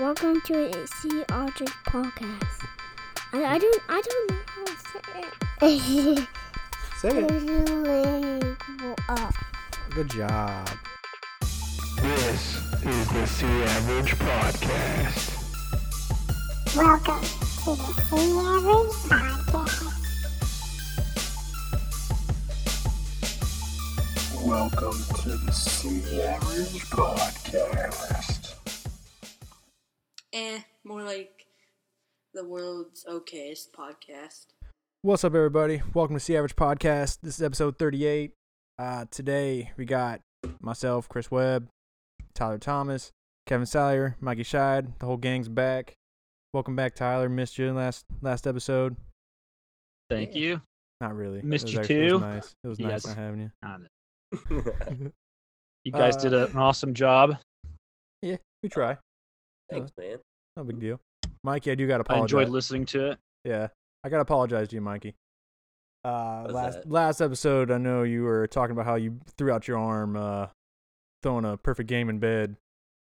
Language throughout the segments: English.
welcome to a Sea Ostrich podcast. I, I don't I don't know how to say it. Say it. Good job. This is the Sea Average Podcast. welcome to the Sea Average podcast. Welcome to the Sea Average Podcast. Eh, more like the world's okayest podcast. What's up, everybody? Welcome to Sea Average Podcast. This is episode 38. Uh, today we got myself, Chris Webb, Tyler Thomas, Kevin Salyer, Mikey Scheid. The whole gang's back. Welcome back, Tyler. Missed you last last episode. Thank you. Not really. Missed you actually- It was too. nice. It was Yes. nice not having you. You guys did an awesome job. Yeah, we try. Thanks, man. No big deal. Mikey, I do got to apologize. I enjoyed listening to it. Yeah, I gotta apologize to you, Mikey. Uh, What's last that? last episode, I know you were talking about how you threw out your arm, uh, throwing a perfect game in bed,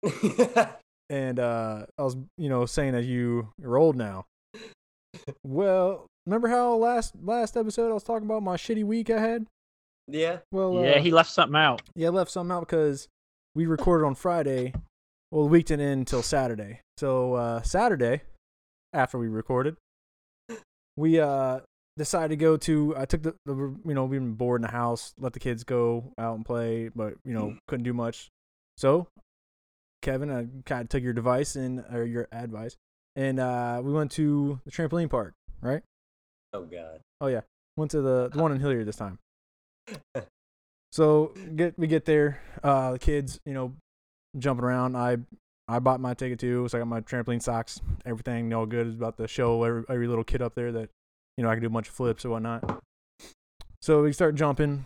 and uh, I was, you know, saying that you you're old now. Well, remember how last last episode I was talking about my shitty week I had? yeah. Well, yeah, uh, he left something out. yeah, I left something out because we recorded on Friday. Well, the week didn't end until Saturday. So uh, Saturday, after we recorded, we uh, decided to go to. I took the, the you know we've been bored in the house, let the kids go out and play, but you know couldn't do much. So Kevin, I kind of took your advice and or your advice, and uh, we went to the trampoline park. Right? Oh God. Oh yeah, went to the the one in Hilliard this time. So get we get there, uh, the kids, you know, jumping around. I I bought my ticket too, so I got my trampoline socks, everything all good. It's about to show every, every little kid up there that you know I can do a bunch of flips or whatnot. So we start jumping,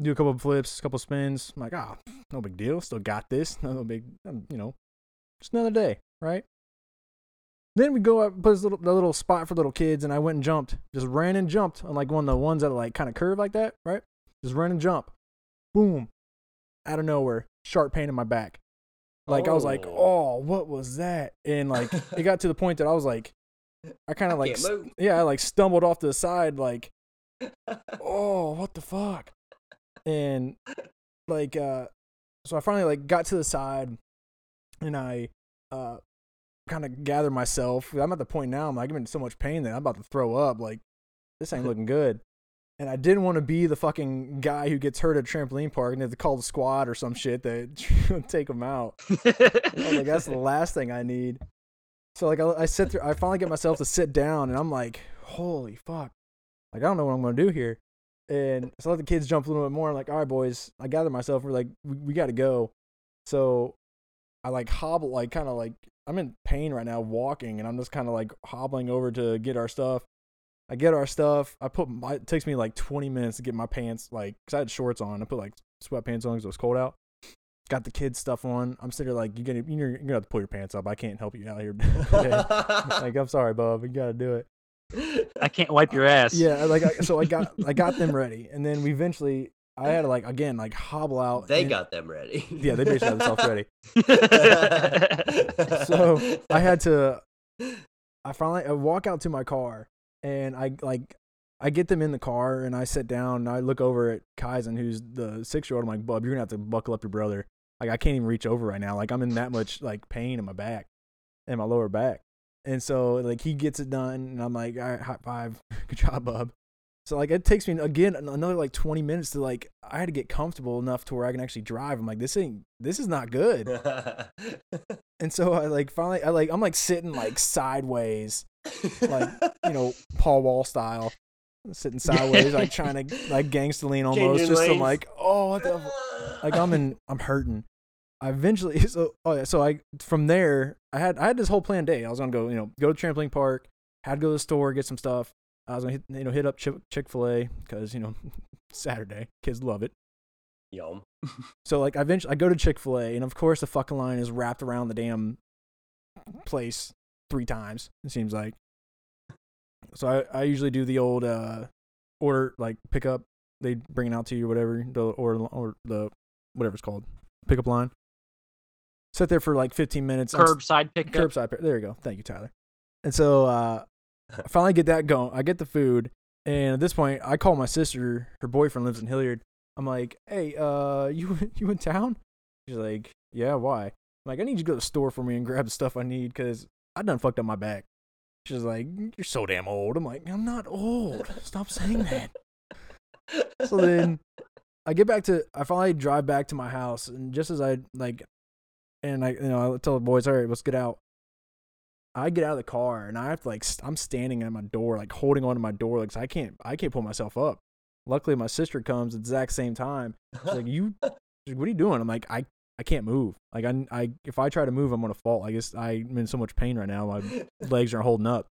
do a couple of flips, a couple of spins. I'm like, ah, no big deal. Still got this. No big, um, you know, just another day, right? Then we go up, put this little, the little spot for little kids, and I went and jumped. Just ran and jumped on like one of the ones that like kind of curve like that, right? Just run and jump. Boom. Out of nowhere, sharp pain in my back. Like I was like, Oh. oh, what was that? And like it got to the point that I was like, I kind of like, st- yeah, I like stumbled off to the side, like, oh, what the fuck? And like, uh, so I finally like got to the side, and I, uh, kind of gathered myself. I'm at the point now. I'm like, I'm in so much pain that I'm about to throw up. Like, this ain't looking good. And I didn't want to be the fucking guy who gets hurt at trampoline park and have to call the squad or some shit to take him out. Like, that's the last thing I need. So like, I, I sit there. I finally get myself to sit down, and I'm like, holy fuck! Like, I don't know what I'm gonna do here. And so I let the kids jump a little bit more. I'm like, all right, boys. I gather myself. We're like, we, we got to go. So I like hobble, like kind of like I'm in pain right now walking, and I'm just kind of like hobbling over to get our stuff. I get our stuff. I put my, it takes me like 20 minutes to get my pants like because I had shorts on. I put like sweatpants on because it was cold out. Got the kids stuff on. I'm sitting there like you're gonna you're, you're gonna have to pull your pants up. I can't help you out here. like I'm sorry, Bob. You gotta do it. I can't wipe your ass. Yeah, like I, so I got I got them ready, and then we eventually I had to like again like hobble out. they and- got them ready. yeah they basically had themselves ready. So I had to. I finally I walk out to my car and I like I get them in the car and I sit down and I look over at Kaizen who's the six year old. I'm like, Bub, you're gonna have to buckle up your brother. Like I can't even reach over right now. Like I'm in that much like pain in my back and my lower back. And so like he gets it done and I'm like, all right, high five, good job, Bub. So like it takes me again another like 20 minutes to like I had to get comfortable enough to where I can actually drive. I'm like, this ain't this is not good. And so I like finally I like I'm like sitting like sideways, like you know Paul Wall style, sitting sideways like trying to like gangster lean almost. Changing Just I'm like oh what the like I'm in I'm hurting. I eventually so oh yeah so I from there I had I had this whole planned day. I was gonna go you know go to trampoline park, had to go to the store get some stuff. I was gonna hit, you know hit up Chick Fil A because you know Saturday kids love it. Yum. So like I eventually I go to Chick Fil A and of course the fucking line is wrapped around the damn place three times. It seems like. So I, I usually do the old uh order like pick up. They bring it out to you, whatever the or or the whatever it's called pickup line. Sit there for like 15 minutes. I'm Curbside pickup. curbside. pick- There you go. Thank you, Tyler. And so uh, I finally get that going. I get the food, and at this point, I call my sister. Her boyfriend lives in Hilliard. I'm like, "Hey, uh, you you in town?" She's like, "Yeah, why?" I'm like, "I need you to go to the store for me and grab the stuff I need because I done fucked up my back." She's like, "You're so damn old." I'm like, "I'm not old. Stop saying that." So then I get back to I finally drive back to my house and just as I like and I you know I tell the boys, all right, let's get out. I get out of the car and I have to like I'm standing at my door, like holding onto my door, like I can't I can't pull myself up. Luckily my sister comes at the exact same time. She's like, You what are you doing? I'm like, I I can't move. Like I I if I try to move I'm gonna fall. I guess I'm in so much pain right now, my legs aren't holding up.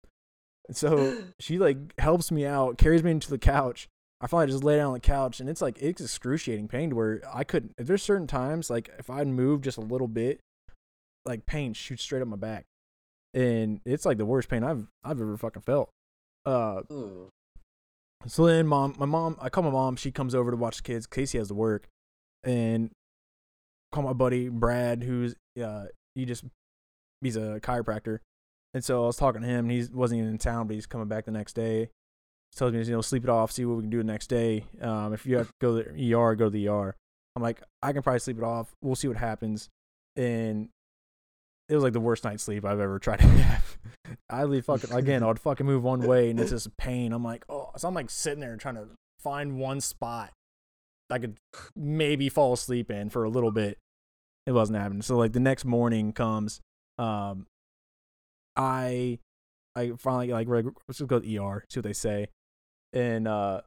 And so she like helps me out, carries me into the couch. I finally just lay down on the couch, and it's like it's excruciating pain to where I couldn't. If there's certain times like if I move just a little bit, like pain shoots straight up my back, and it's like the worst pain I've I've ever fucking felt. Uh, so then mom, my mom, I call my mom. She comes over to watch the kids. Casey has to work, and call my buddy Brad, who's uh he just he's a chiropractor, and so I was talking to him. and He wasn't even in town, but he's coming back the next day. He tells me you know sleep it off, see what we can do the next day. Um, if you have to go to the ER, go to the ER. I'm like I can probably sleep it off. We'll see what happens, and it was like the worst night's sleep I've ever tried to have. I leave fucking again. I'd fucking move one way and it's just pain. I'm like, oh, so I'm like sitting there trying to find one spot I could maybe fall asleep in for a little bit. It wasn't happening. So like the next morning comes, um, I, I finally like we're like, let's just go to the ER, see what they say, and uh,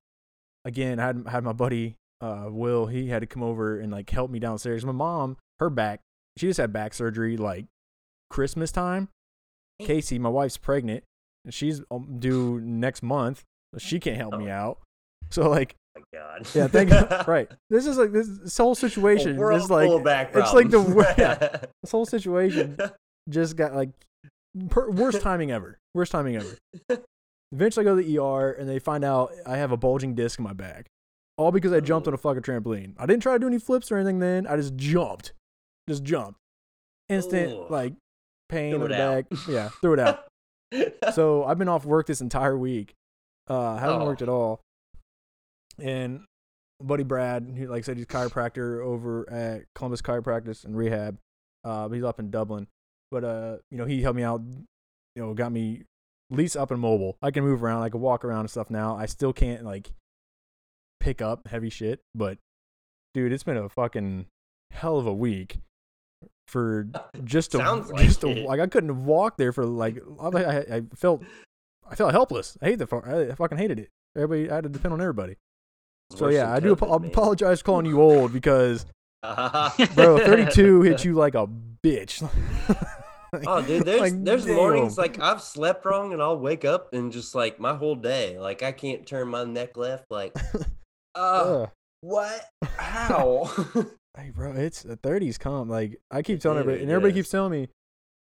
again I had had my buddy uh Will. He had to come over and like help me downstairs. My mom, her back, she just had back surgery like Christmas time. Casey, my wife's pregnant, and she's um, due next month. She can't help me out. So like, God. yeah, thank you. right. This is like this, this whole situation is like full of back it's like the problems. this whole situation just got like per- worst timing ever. Worst timing ever. Eventually, I go to the ER and they find out I have a bulging disc in my back, all because I jumped on a fucking trampoline. I didn't try to do any flips or anything. Then I just jumped, just jumped. Instant Ugh. like pain Threw in the back. Yeah, threw it out. so I've been off work this entire week. Uh, haven't Oh. worked at all. And buddy Brad, he like I said, he's chiropractor over at Columbus Chiropractic and Rehab. Uh, but he's up in Dublin. But uh, you know, he helped me out. You know, got me at least up and mobile. I can move around. I can walk around and stuff now. I still can't like pick up heavy shit. But dude, it's been a fucking hell of a week for just a like just a, like I couldn't walk there for like I, I, felt I felt helpless. I hate the I fucking hated it. Everybody I had to depend on everybody. So yeah, I do man. apologize calling you old because bro, 32 hit you like a bitch. Oh, dude, there's Like, there's mornings like I've slept wrong and I'll wake up and just like my whole day, like I can't turn my neck left. Like, uh, Ugh. what? How? Hey, bro, it's the 30s come. Like I keep telling everybody, and is. everybody keeps telling me,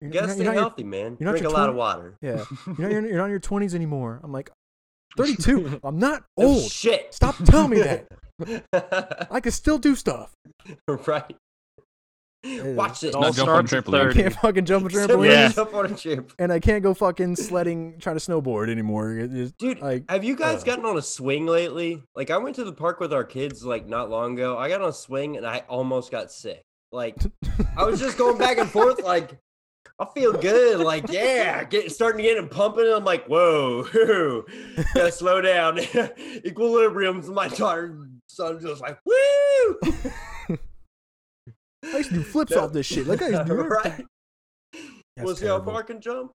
you're, you gotta you're stay healthy, man. you're not Drink your a lot 20 of water. yeah, you're not, you're, you're not in your 20s anymore. I'm like, 32. I'm not No old. shit. Stop telling me that. I can still do stuff. right. Watch this. It all Not jump on a trampoline. I can't fucking jump a Somebody trampoline, Yeah. jump on a tramp- and I can't go fucking sledding, trying to snowboard anymore. It is- Dude, like, have you guys uh. gotten on a swing lately? Like, I went to the park with our kids like not long ago. I got on a swing and I almost got sick. Like, I was just going back and forth. Like, I feel good. Like, yeah, getting starting to get it pumping. And I'm like, whoa, gotta slow down. Equilibrium's my daughter, son just like, woo. I used to do flips No. off this shit. Like I used to do right. everything. That's We'll see how far I can jump.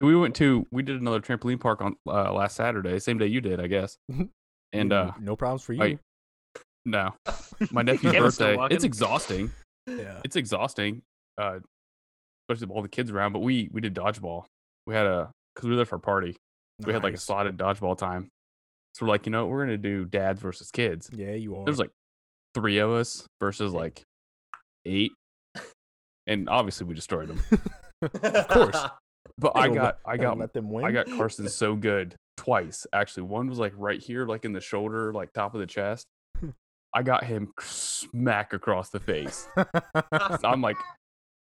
We went to we did another trampoline park on uh, last Saturday, same day you did, I guess. And uh no problems for you. I- no, my nephew's Yeah, we're still birthday. It's exhausting. yeah. It's exhausting, uh, especially with all the kids around. But we we did dodgeball. We had a because we were there for a party. We had like a slotted dodgeball time. So we're like, you know, what, we're gonna do dads versus kids. Yeah, you are. There's like three of us versus like eight, and obviously we destroyed them. of course. But I got I got let them win. I got Carson so good twice. Actually, one was like right here, like in the shoulder, like top of the chest. I got him smack across the face. I'm like,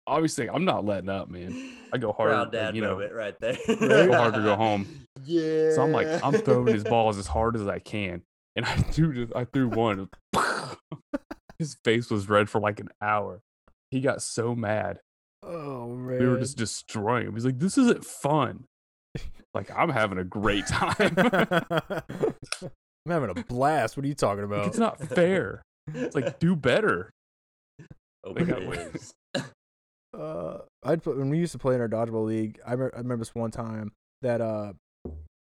obviously I'm not letting up, man. I go hard, Proud dad you know, moment right there. go hard to go home. Yeah. So I'm like, I'm throwing his balls as hard as I can, and I do just, I threw one. his face was red for like an hour. He got so mad. Oh man. We were just destroying him. He's like, "This isn't fun." Like I'm having a great time. I'm having a blast. What are you talking Like, about? it's not fair. It's like do better. Open like, it is. Uh, I'd put, when we used to play in our dodgeball league. I, re- I remember this one time that uh,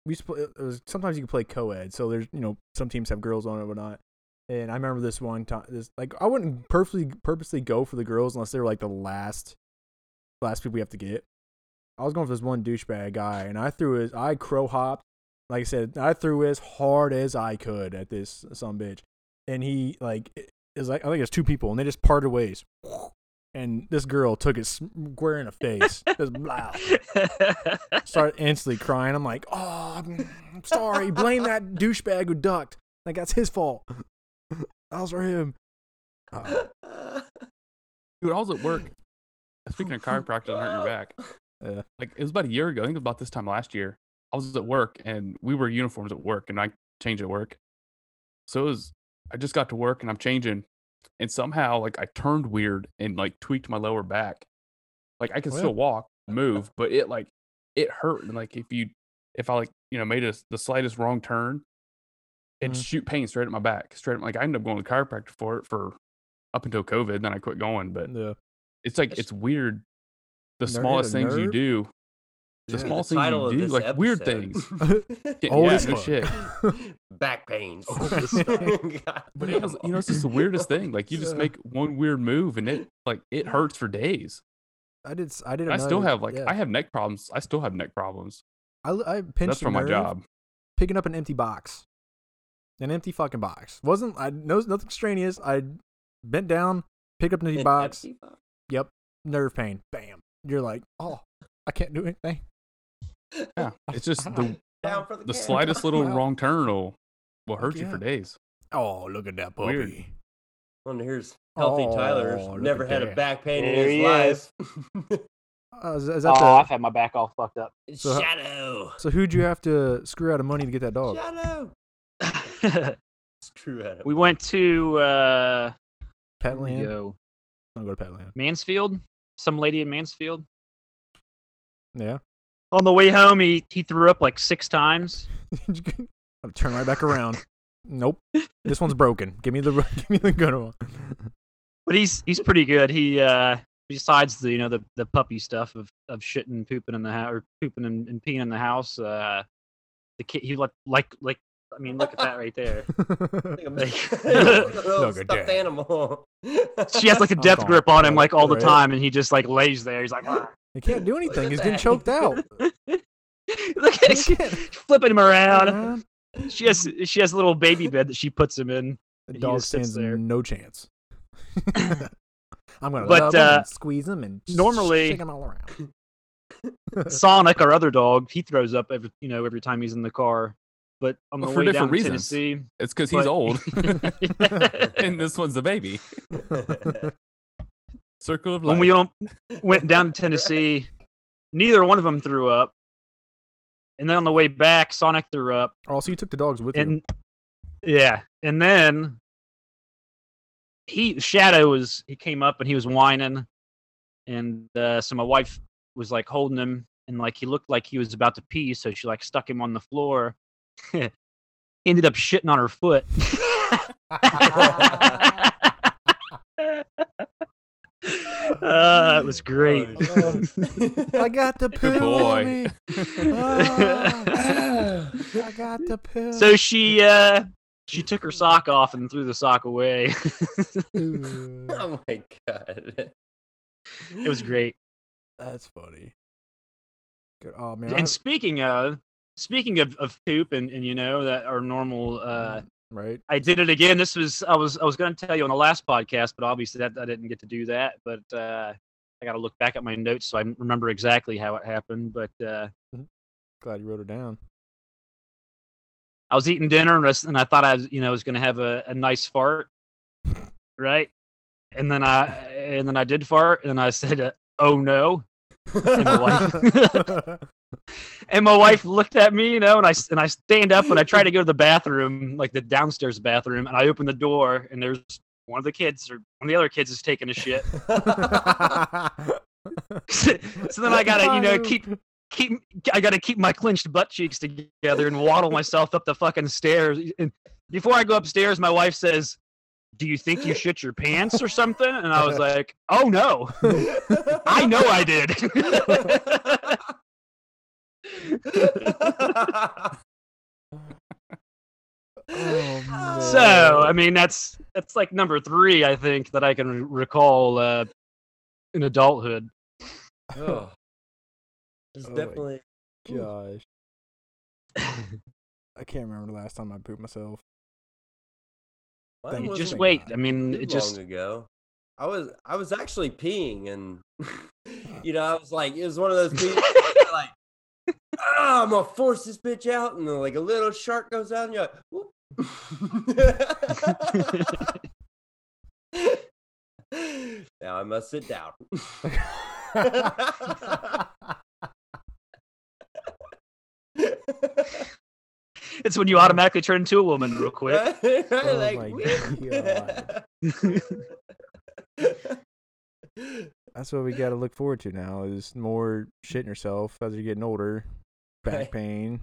we used play. Was sometimes you could play co-ed, so there's you know some teams have girls on it or not. And I remember this one time. This like I wouldn't purposely purposely go for the girls unless they were like the last last people we have to get. I was going for this one douchebag guy, and I threw his. I crow hopped. Like I said, I threw as hard as I could at this some bitch, and he like was like I think it was two people, and they just parted ways. And this girl took it square in the face. Just blah. Started instantly crying. I'm like, oh, I'm I'm sorry. Blame that douchebag who ducked. Like that's his fault. That was for him. Uh, Dude, I was at work. Speaking of chiropractor and hurting your back, Yeah. like it was about a year ago. I think it was about this time last year. I was at work and we were uniforms at work, and I changed at work. So it was. I just got to work and I'm changing, and somehow like I turned weird and like tweaked my lower back. Like I can Oh, still walk, move, but it like it hurt. And like if you if I like you know made a, the slightest wrong turn, it'd Mhm. shoot pain straight at my back. Straight like I ended up going to chiropractor for it for up until COVID. Then I quit going, but yeah. it's like That's- it's weird. The Ner- hit a smallest things you do, the Yeah. small The things title you do, this like weird things. Yeah, Old yeah, no shit. Back pains. But it was, you know, it's just the weirdest thing. Like you just make one weird move and it like it hurts for days. I did. s- I did. I still have like yeah. I have neck problems. I still have neck problems. I, I pinched That's from my job. picking up an empty box, an empty fucking box. wasn't I? No, nothing extraneous. I bent down, picked up an empty An box. empty box. Yep, nerve pain. Bam. You're like, oh, I can't do anything. Yeah, it's just the the, the slightest little Wow. wrong turn will will hurt you for days. Oh, look at that puppy. Weird. Well, here's healthy Tyler's Oh, look never at had a back pain in his he life. Uh, is, is that oh, the, I've had my back all fucked up. So how- Shadow. so who'd you have to screw out of money to get that dog? Shadow. Screw at him. we went to uh, we Petland. go? I'll go to Petland. Mansfield. Some lady in Mansfield. Yeah. On the way home, he he threw up like six times. I'll turn right back around. Nope. This one's broken. Give me the give me the good one. but he's he's pretty good. He uh besides the you know the the puppy stuff of of shitting and pooping in the house or pooping and, and peeing in the house, uh the kid he like like like I mean look at that right there. Like a Like- little stuffed that. animal. She has like a I'm death grip on him like all the time, and he just like lays there. He's like, "Ah." He can't do anything. at He's getting that. choked out. look at He him flipping him around. Man, She has she has a little baby bed that she puts him in. The dog stands there. no chance. I'm gonna But, love him uh, and squeeze him and normally- shake him all around. Sonic, our other dog, he throws up every you know every time he's in the car. But on the Well, for way different down reasons. Tennessee, It's because he's But- old, and this one's the baby. Circle of life. when we um, went down to Tennessee, neither one of them threw up. And then on the way back, Sonic threw up, Oh, so you took the dogs with you? yeah, and then he Shadow was he came up and he was whining, and uh, so my wife was like holding him, and like he looked like he was about to pee, so she like stuck him on the floor. he ended up shitting on her foot. uh, it was great. Oh, I got the pill boy. on me. Ah, I got the pill. so she uh she took her sock off and threw the sock away. oh my god. it was great. That's funny. Good. Oh man. And speaking of speaking of, of poop and, and you know that our normal uh right. I did it again. This was I was I was gonna tell you on the last podcast, but obviously that I didn't get to do that. But uh I gotta look back at my notes so I remember exactly how it happened. But uh Glad you wrote it down. I was eating dinner and I, and I thought I was, you know, was going to have a, a nice fart, right? And then I and then I did fart, and I said, uh, "Oh no!" And my wife, and my wife looked at me, you know, and I and I stand up and I try to go to the bathroom, like the downstairs bathroom, and I open the door, and there's one of the kids or one of the other kids is taking a shit. so then I gotta, you know, keep keep I gotta keep my clenched butt cheeks together and waddle myself up the fucking stairs. And before I go upstairs, my wife says, "Do you think you shit your pants or something?" And I was like, "Oh no, I know I did." Oh, so I mean, that's that's like number three, I think, that I can recall uh, in adulthood. oh. It's Oh definitely gosh, I can't remember the last time I pooped myself. mine you. just wait. I mean, too it just long ago. I was I was actually peeing and you know I was like it was one of those pees where, like ah, I'm gonna force this bitch out and then like a little shark goes out and you're like whoop. now I must sit down. it's when you automatically turn into a woman real quick. Oh Like, my. That's what we got to look forward to now is more shitting yourself as you're getting older. Back pain,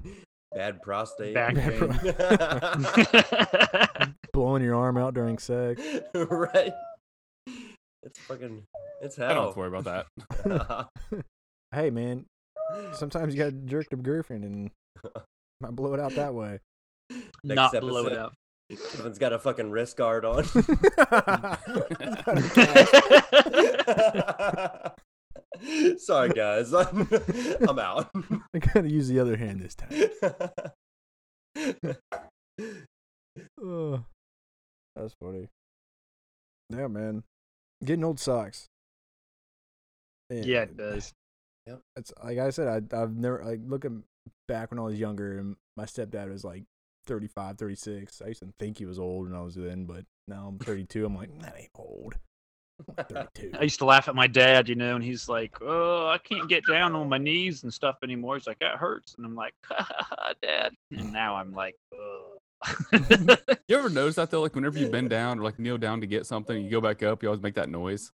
Bad prostate. Back pain. blowing your arm out during sex. right. It's fucking. It's hell. I don't have to worry about that. Hey man, sometimes you got to jerk the girlfriend and might blow it out that way. Not Next blow it episode. out. Kevin's got a fucking wrist guard on. Sorry, guys. I'm, I'm out. I gotta use the other hand this time. Oh, that's funny. Yeah, man. Getting old sucks. yeah, it does. Yeah, it's like I said, I, I've never like looking back when I was younger, and my stepdad was like 35, 36. I used to think he was old when I was then, but now I'm 32. I'm like, that ain't old. I'm 32. I used to laugh at my dad, you know, and he's like, "Oh, I can't get down on my knees and stuff anymore." He's like, "That hurts," and I'm like, "Ha, ha, ha, "Dad," and now I'm like, "Ugh." You ever notice that though? Like whenever you bend down or like kneel down to get something, you go back up, you always make that noise.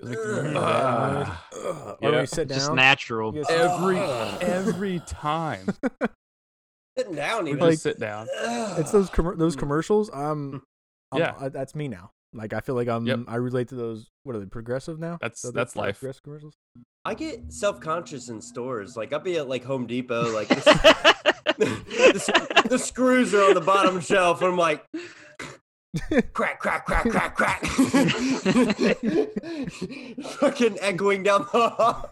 Like, Ugh. "Ah." Yeah. when you sit just natural. you get- every Ugh. every time. Sitting down, We even. Like- just sit down. it's those commer those commercials. I'm, I'm Yeah. I, that's me now. Like I feel like I'm. Yep. Um, I relate to those. What are they? Progressive now. That's- Are they that's life. Progressive commercials. I get self conscious in stores. Like I'll be at like Home Depot, like the, the, the screws are on the bottom shelf, and I'm like, crack, crack, crack, crack, crack, fucking echoing down the hall.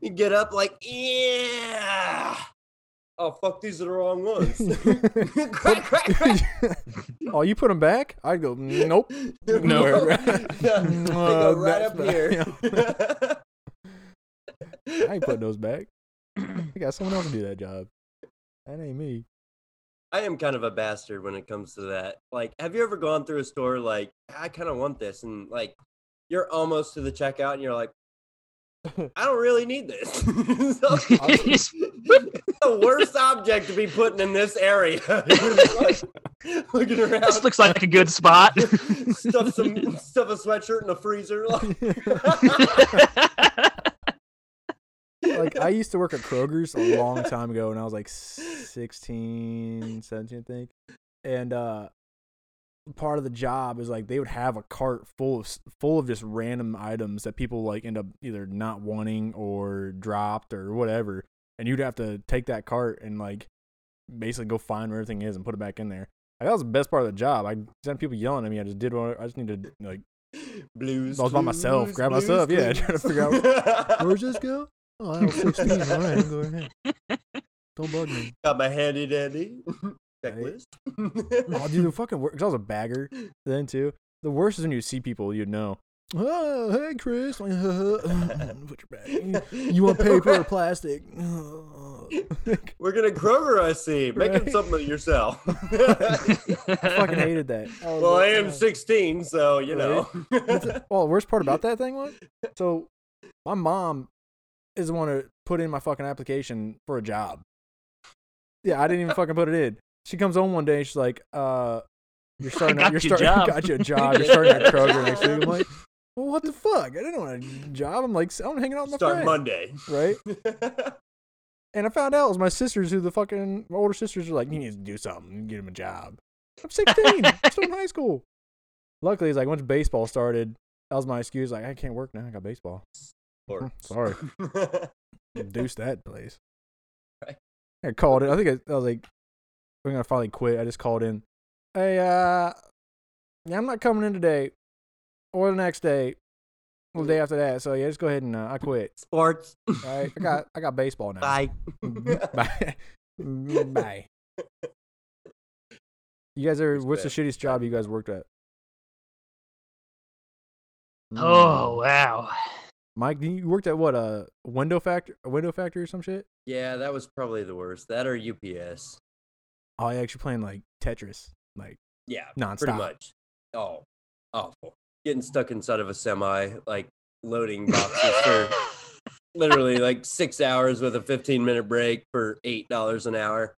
You get up like, yeah. Oh fuck, these are the wrong ones. crack, crack, crack. oh, you put them back? I'd go. Nope. No. Yeah, they go right up here. I ain't putting those back. I got someone else to do that job. That ain't me. I am kind of a bastard when it comes to that. Like, have you ever gone through a store like, I kind of want this, and like, you're almost to the checkout, and you're like, I don't really need this. So, it's the worst object to be putting in this area. Like, looking around, this looks like a good spot. stuff some stuff a sweatshirt in the freezer. like I used to work at Kroger's a long time ago when I was like 16, 17, I think. And uh part of the job is like they would have a cart full of full of just random items that people like end up either not wanting or dropped or whatever. And you'd have to take that cart and like basically go find where everything is and put it back in there. Like, that was the best part of the job. I sent people yelling at me. I just did what I just needed to like Blues. I was by myself, Clues, grab myself. Blues yeah, Clues. trying to figure out where where's this go? Oh, I was 16. All right, go ahead. Don't bug me. Got my handy dandy Right. checklist. Oh, dude, the fucking worst. I was a bagger then too. The worst is when you see people you'd know. Oh, hey, Chris. Put your bag. You, you want paper or plastic? We're gonna Kroger I see. Make him something of yourself. I fucking hated that. I well, I am "Oh." 16, so you know. Well, the worst part about that thing was, so my mom is the one who put in my fucking application for a job. Yeah, I didn't even fucking put it in. She comes home one day and she's like, "Uh, you're starting. got you're you starting. job." Got you a job. You're starting at Kroger next week." I'm like, "Well, what the fuck? I didn't want a job. I'm like, I'm hanging out with my Start Monday. right?" And I found out it was my sisters who the fucking my older sisters were like, "You need to do something. And get him a job." I'm 16. I'm still in high school. Luckily, it's like once baseball started, that was my excuse. Like, I can't work now. I got baseball. Or- Sorry, deuce that place. Right. I called it. I think I, I was like, I'm gonna finally quit. I just called in. Hey, uh, yeah, I'm not coming in today, or the next day, or the day after that. So yeah, just go ahead and uh, I quit. Sports. All right, I got I got baseball now. Bye. Bye. Bye. You guys are. What's the shittiest job you guys worked at? Oh wow. Mike, you worked at what a window factory, a window factory or some shit? Yeah, that was probably the worst. That or UPS. Oh, yeah, actually playing like Tetris, like Yeah, nonstop. pretty much. Oh, awful. Getting stuck inside of a semi, like loading boxes for literally like six hours with a 15 minute break for $8 an hour.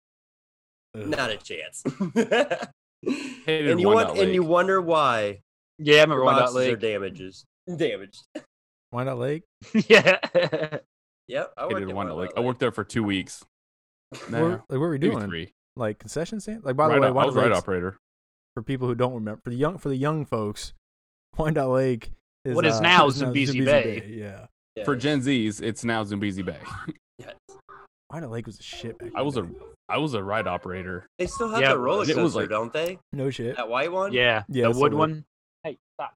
Ugh. Not a chance. And you want, Dot and you wonder why Yeah, I your remember one boxes dot are damages damaged. Why not Lake? yeah. Yep, I worked Hated at One Wyandotte Dot Lake. I worked there for two weeks. Where, Nah, like, what were we maybe doing? three. Like concession stand? Like by the Right way, op- I Wyandotte was right Lake's- operator. for people who don't remember, for the young for the young folks, Wyandotte Lake is What is uh, now is Zambezi Bay. Yeah, Yeah, For Gen Zs, it's now Zambezi Bay. yes. Wyandotte Lake was a shit. Back I was the a day. I was a ride operator. They still have Yeah, the roller it was coaster, like- don't they? no shit. That white one? yeah. Yeah, The it's wood the wood. one. Hey, stop.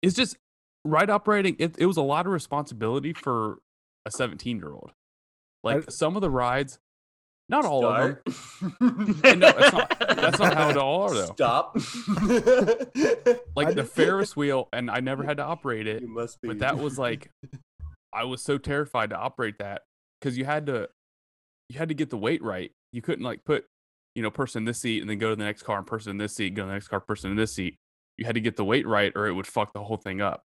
It's just ride operating. It, it was a lot of responsibility for a 17 year old. Like I- some of the rides, not all of them. Start. No, that's not- that's not how it all are, though. Stop. Like I the Ferris wheel, and I never had to operate it. you must be. But that was like, I was so terrified to operate that because you had to, you had to get the weight right. You couldn't like put, you know, person in this seat and then go to the next car and person in this seat, go to the next car, person in this seat. You had to get the weight right or it would fuck the whole thing up.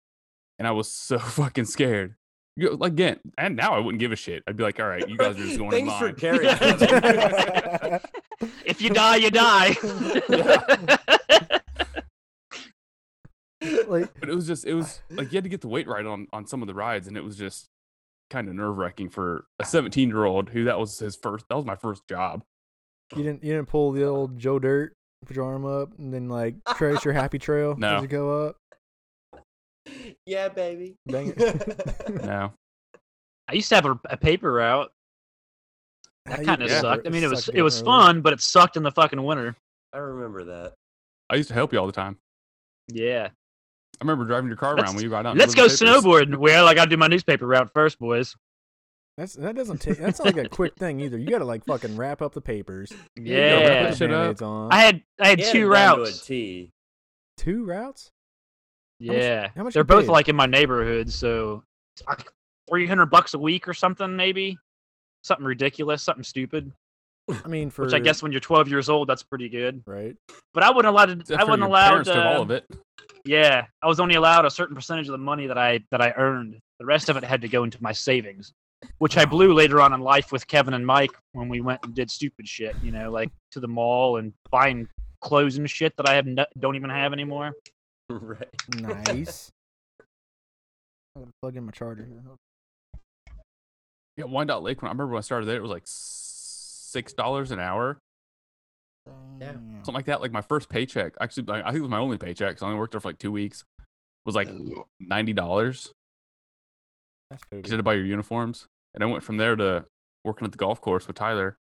And I was so fucking scared. You know, like again, and now I wouldn't give a shit. I'd be like, all right, you guys are just going in Thanks for carrying. if you die, you die. like But it was just, it was like you had to get the weight right on on some of the rides, and it was just kind of nerve wracking for a 17 year old who that was his first. That was my first job. you didn't you didn't pull the old Joe Dirt, put your arm up, and then like trace your happy trail No. as you go up. Yeah, baby. Dang it. No, I used to have a, a paper route. That kind of get sucked. I mean, it was it was getting over fun, but it sucked in the fucking winter. I remember that. I used to help you all the time. Yeah. I remember driving your car Let's- around when you got out. Let's go snowboarding. Well, I got to do my newspaper route first, boys. That's that doesn't take. That's not like a quick thing either. You got to like fucking wrap up the papers. you gotta wrap Yeah. that shit up. On. I had I had He two it to a routes. Two routes. Much- Yeah. how much They're both paid? like in my neighborhood, so it's like 300 bucks a week or something maybe. Something ridiculous, something stupid. I mean, for Which I guess when you're 12 years old, that's pretty good. right. But I wasn't allowed to. I for wasn't allowed. parents took all uh, of it. Yeah, I was only allowed a certain percentage of the money that I that I earned. The rest of it had to go into my savings, which I blew later on in life with Kevin and Mike when we went and did stupid shit. You know, like to the mall and buying clothes and shit that I have no, don't even have anymore. right. Nice. I'm gonna plug in my charger here. Yeah, Wyandotte Lake. When I remember when I started there, it was like six dollars an hour, Yeah. Damn. something like that. Like my first paycheck, actually, I I think it was my only paycheck. 'cause I only worked there for like two weeks. Was like ninety dollars That's because you had to buy your uniforms, and I went from there to working at the golf course with Tyler,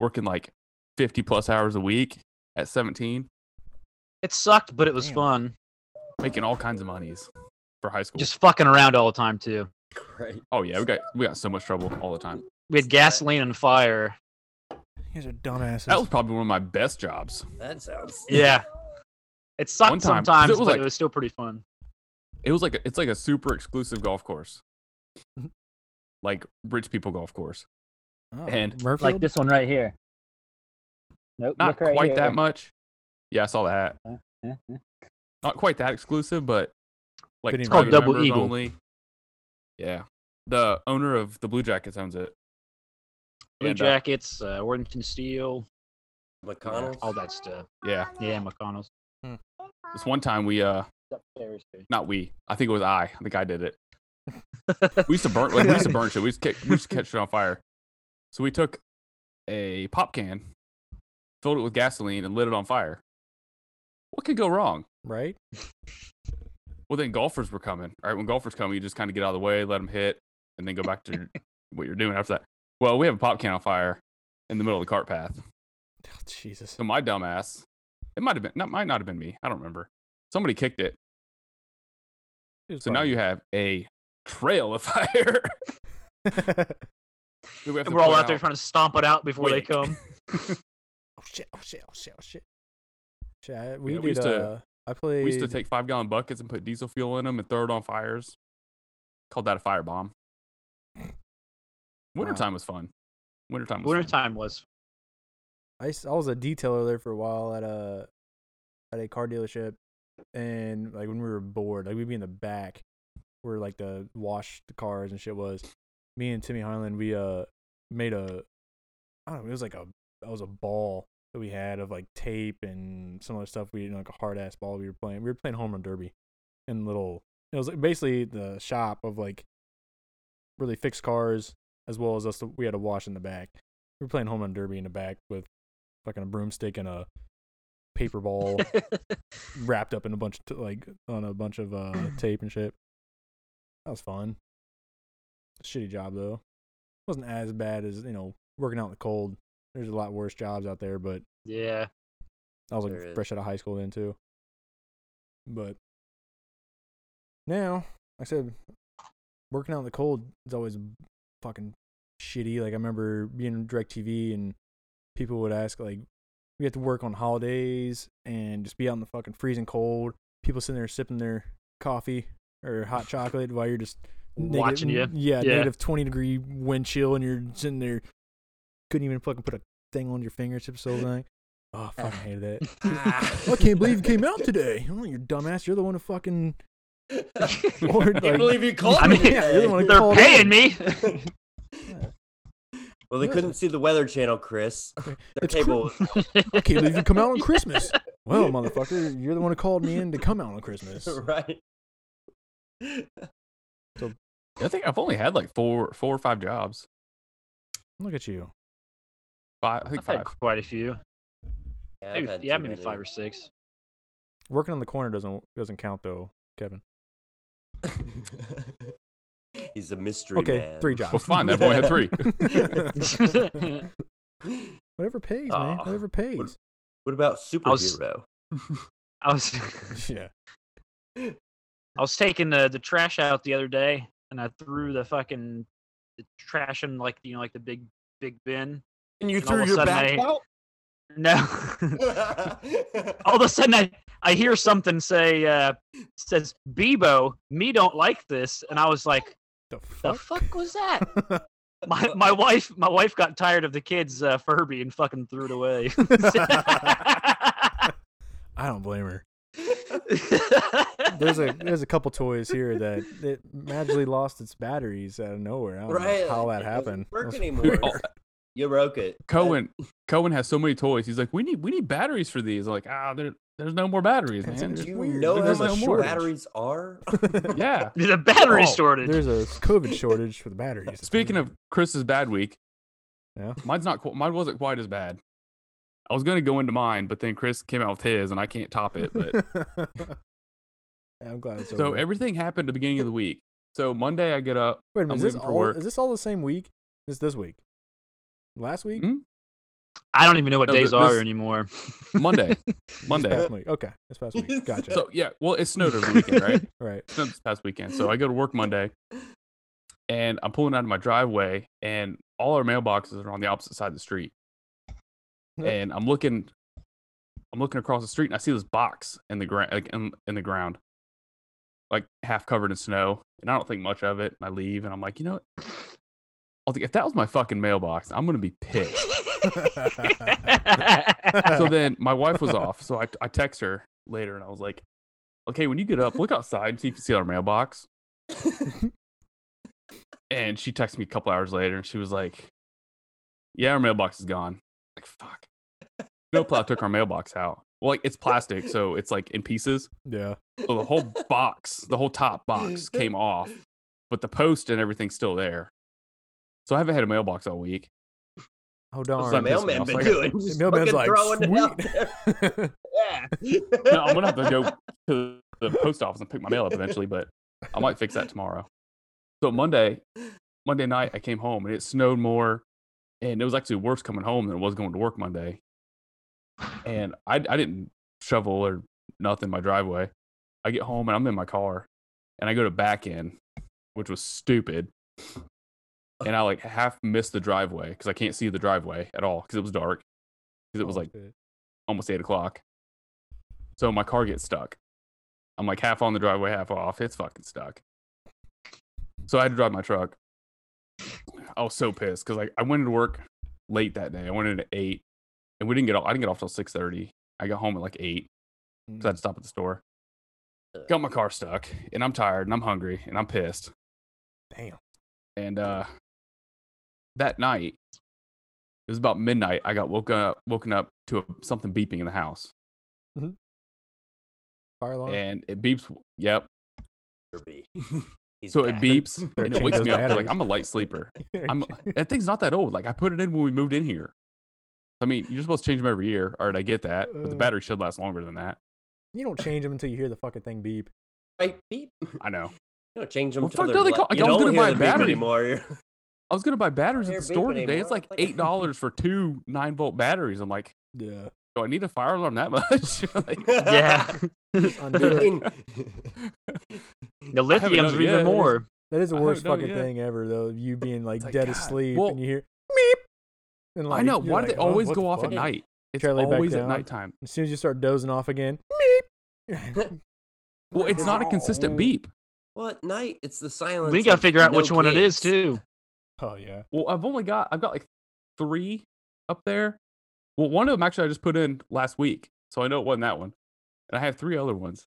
working like fifty plus hours a week at seventeen, It sucked, but it was Damn. fun. making all kinds of monies for high school. Just fucking around all the time too. Right. oh yeah, we got we got so much trouble all the time. We had gasoline and fire. You guys are dumbasses. That was probably one of my best jobs. That sounds. Yeah. It sucked One time, 'cause it sometimes, was but like- it was still pretty fun. It was like a, it's like a super exclusive golf course. like rich people golf course. Oh, And- Muirfield? Like this one right here. Nope. Not look right quite here. that much. Yeah, I saw the eh. Not quite that exclusive, but like It's called Double members Eagle. Only. Yeah, the owner of the Blue Jackets owns it. Blue And, uh, Jackets, uh, Worthington Steel, McConnell. all that stuff. yeah, Yeah, McConnell's. this one time we uh, not we. I think it was I. I think I did it. We used to burn. Like, we used to burn shit. We used to, catch, we used to catch it on fire. So we took a pop can, filled it with gasoline, and lit it on fire. What could go wrong? right? Well, then golfers were coming. All right, when golfers come, you just kind of get out of the way, let them hit, and then go back to what you're doing after that. Well, we have a pop can on fire in the middle of the cart path. Oh, Jesus. So my dumbass, it might have been, not might not have been me. I don't remember. Somebody kicked it. It was So now you have a trail of fire. we have to And we're all put out there trying to stomp it out before Wait. they come. oh shit! Oh shit! Oh shit! Oh shit! Shit, I- we Yeah, did. we used to- uh, I played. We used to take five gallon buckets and put diesel fuel in them and throw it on fires. Called that a fire bomb. Wintertime was fun. Wintertime was fun. Wintertime was. I, used- I was a detailer there for a while at a at a car dealership, and like when we were bored, like we'd be in the back where like the wash the cars and shit was. Me and Timmy Highland, we uh made a I don't know, it was like a that was a ball that we had of like tape and some other stuff. We like a hard ass ball we were playing. We were playing home run derby, and little it was like basically the shop of like really fixed cars as well as us. We had a wash in the back. We were playing home run derby in the back with fucking a broomstick and a paper ball wrapped up in a bunch of t- like on a bunch of uh tape and shit. That was fun. Shitty job though. Wasn't as bad as you know working out in the cold. There's a lot worse jobs out there, but yeah. I was like is. fresh out of high school then too. But now, like I said, working out in the cold is always fucking shitty. Like I remember being in DirecTV and people would ask like we have to work on holidays and just be out in the fucking freezing cold. People sitting there sipping their coffee or hot chocolate while you're just Watching you. Yeah, Yeah. negative twenty degree wind chill and you're sitting there couldn't even fucking put a thing on your fingertips so thing. Oh, I fucking hated that. I can't believe you came out today. Oh, you dumbass. You're the one who fucking. Or, Can't believe you called I me. mean, Yeah, you're the one who They're called paying in. me. well, they couldn't see the Weather Channel, Chris. Their It's table. I can't believe you come out on Christmas. Well, motherfucker, you're the one who called me in to come out on Christmas. right. So, I think I've only had like four, four or five jobs. Look at you. Five, I think I've had quite a few. Yeah, Maybe, yeah, maybe many. five or six. Working on the corner doesn't doesn't count though, Kevin. He's a mystery Okay, man. three jobs. Well, fine. That boy had three. Whatever pays, man. Aw. Whatever pays. What about was- superhero? I was Yeah. I was taking the the trash out the other day, and I threw the fucking the trash in like you know like the big big bin. And you And threw your sudden back I- out? No, all of a sudden I I hear something say uh says Bebo, me don't like this, and I was like, The the fuck? fuck was that? My my wife my wife got tired of the kids uh, Furby and fucking threw it away. I don't blame her. There's a there's a couple toys here that it magically lost its batteries out of nowhere. I don't right. know how that it happened. Work anymore. weird. Oh, You broke it. Cohen, Cohen has so many toys. He's like, we need, we need batteries for these. I'm like, ah, there, there's no more batteries, It's man. just Do you weird. know how There's no much more. batteries are? yeah. the battery Oh, shortage. There's a COVID shortage for the batteries. Speaking of Chris's bad week, Yeah. mine's not. qu- Mine wasn't quite as bad. I was gonna go into mine, but then Chris came out with his, and I can't top it. But Yeah, I'm glad it's so over. everything happened at the beginning of the week. So Monday I get up. Wait a minute, is this all is this all the same week? Is this week? Last week? Hmm? I don't even know what No, days th- are anymore. Monday, This Monday. past week. Okay. This past week. Gotcha. So yeah, well, it snowed over the weekend, right? right. It snowed this past weekend. So I go to work Monday, and I'm pulling out of my driveway, and all our mailboxes are on the opposite side of the street. Yep. And I'm looking, I'm looking across the street, and I see this box in the ground, like in, in the ground, like half covered in snow. And I don't think much of it. And I leave, and I'm like, you know what? Was like, if that was my fucking mailbox, I'm gonna be pissed. so then my wife was off, so I I text her later and I was like, okay, when you get up, look outside and see if you see our mailbox. and she texted me a couple hours later and she was like, yeah, our mailbox is gone. Like fuck. Snowplow took our mailbox out. Well, like it's plastic, so it's like in pieces. yeah. So the whole box, the whole top box came off, but the post and everything's still there. So I haven't had a mailbox all week. Oh What's darn. the I'm mailman off. been Like, doing? The mailman's like, throwing it sweet. Yeah. No, I'm gonna have to go to the post office and pick my mail up eventually, but I might fix that tomorrow. So Monday, Monday night, I came home and it snowed more, and it was actually worse coming home than it was going to work Monday. And I I didn't shovel or nothing my driveway. I get home and I'm in my car, and I go to back in, which was stupid. And I like half missed the driveway because I can't see the driveway at all because it was dark. Because it was Oh, like shit. almost eight o'clock. So my car gets stuck. I'm like half on the driveway, half off. It's fucking stuck. So I had to drive my truck. I was so pissed because like I went into work late that day. I went in at eight, and we didn't get off. I didn't get off till six thirty. I got home at like eight, so I had to stop at the store. Got my car stuck, and I'm tired, and I'm hungry, and I'm pissed. Damn. And uh, that night, it was about midnight. I got woken up, woken up to a, something beeping in the house, Fire alarm. and it beeps. Yep. Be. He's So it beeps and it wakes those me up. Like. I'm a light sleeper. I'm that thing's not that old. Like I put it in when we moved in here. I mean, you're supposed to change them every year. All right, I get that, but the Uh. battery should last longer than that. you don't change them until you hear the fucking thing beep. Like, beep. I know. You don't change them. Well, till fuck they're no, they call- like, you I was don't gonna hear buy a the beep battery. anymore. You're- I was gonna buy batteries at the store today. anymore. It's like Like- eight dollars for two nine volt batteries. I'm like, Yeah. do I need a fire alarm that much? Like, yeah. Undo I it. mean, The lithium's done even yet. more. That is the worst haven't done it fucking thing ever, though. You being like like, dead God. asleep Well- and you hear meep. And I know. you're Why do like, they "Oh, always what go the off at night? It's Try to lay always at down. nighttime. As soon as you start dozing off again, meep. Well, it's not a consistent beep. what night? It's the silence. We gotta figure out no which one it is too. Oh yeah. Well, I've only got I've got like three up there. Well, one of them actually I just put in last week, so I know it wasn't that one. And I have three other ones.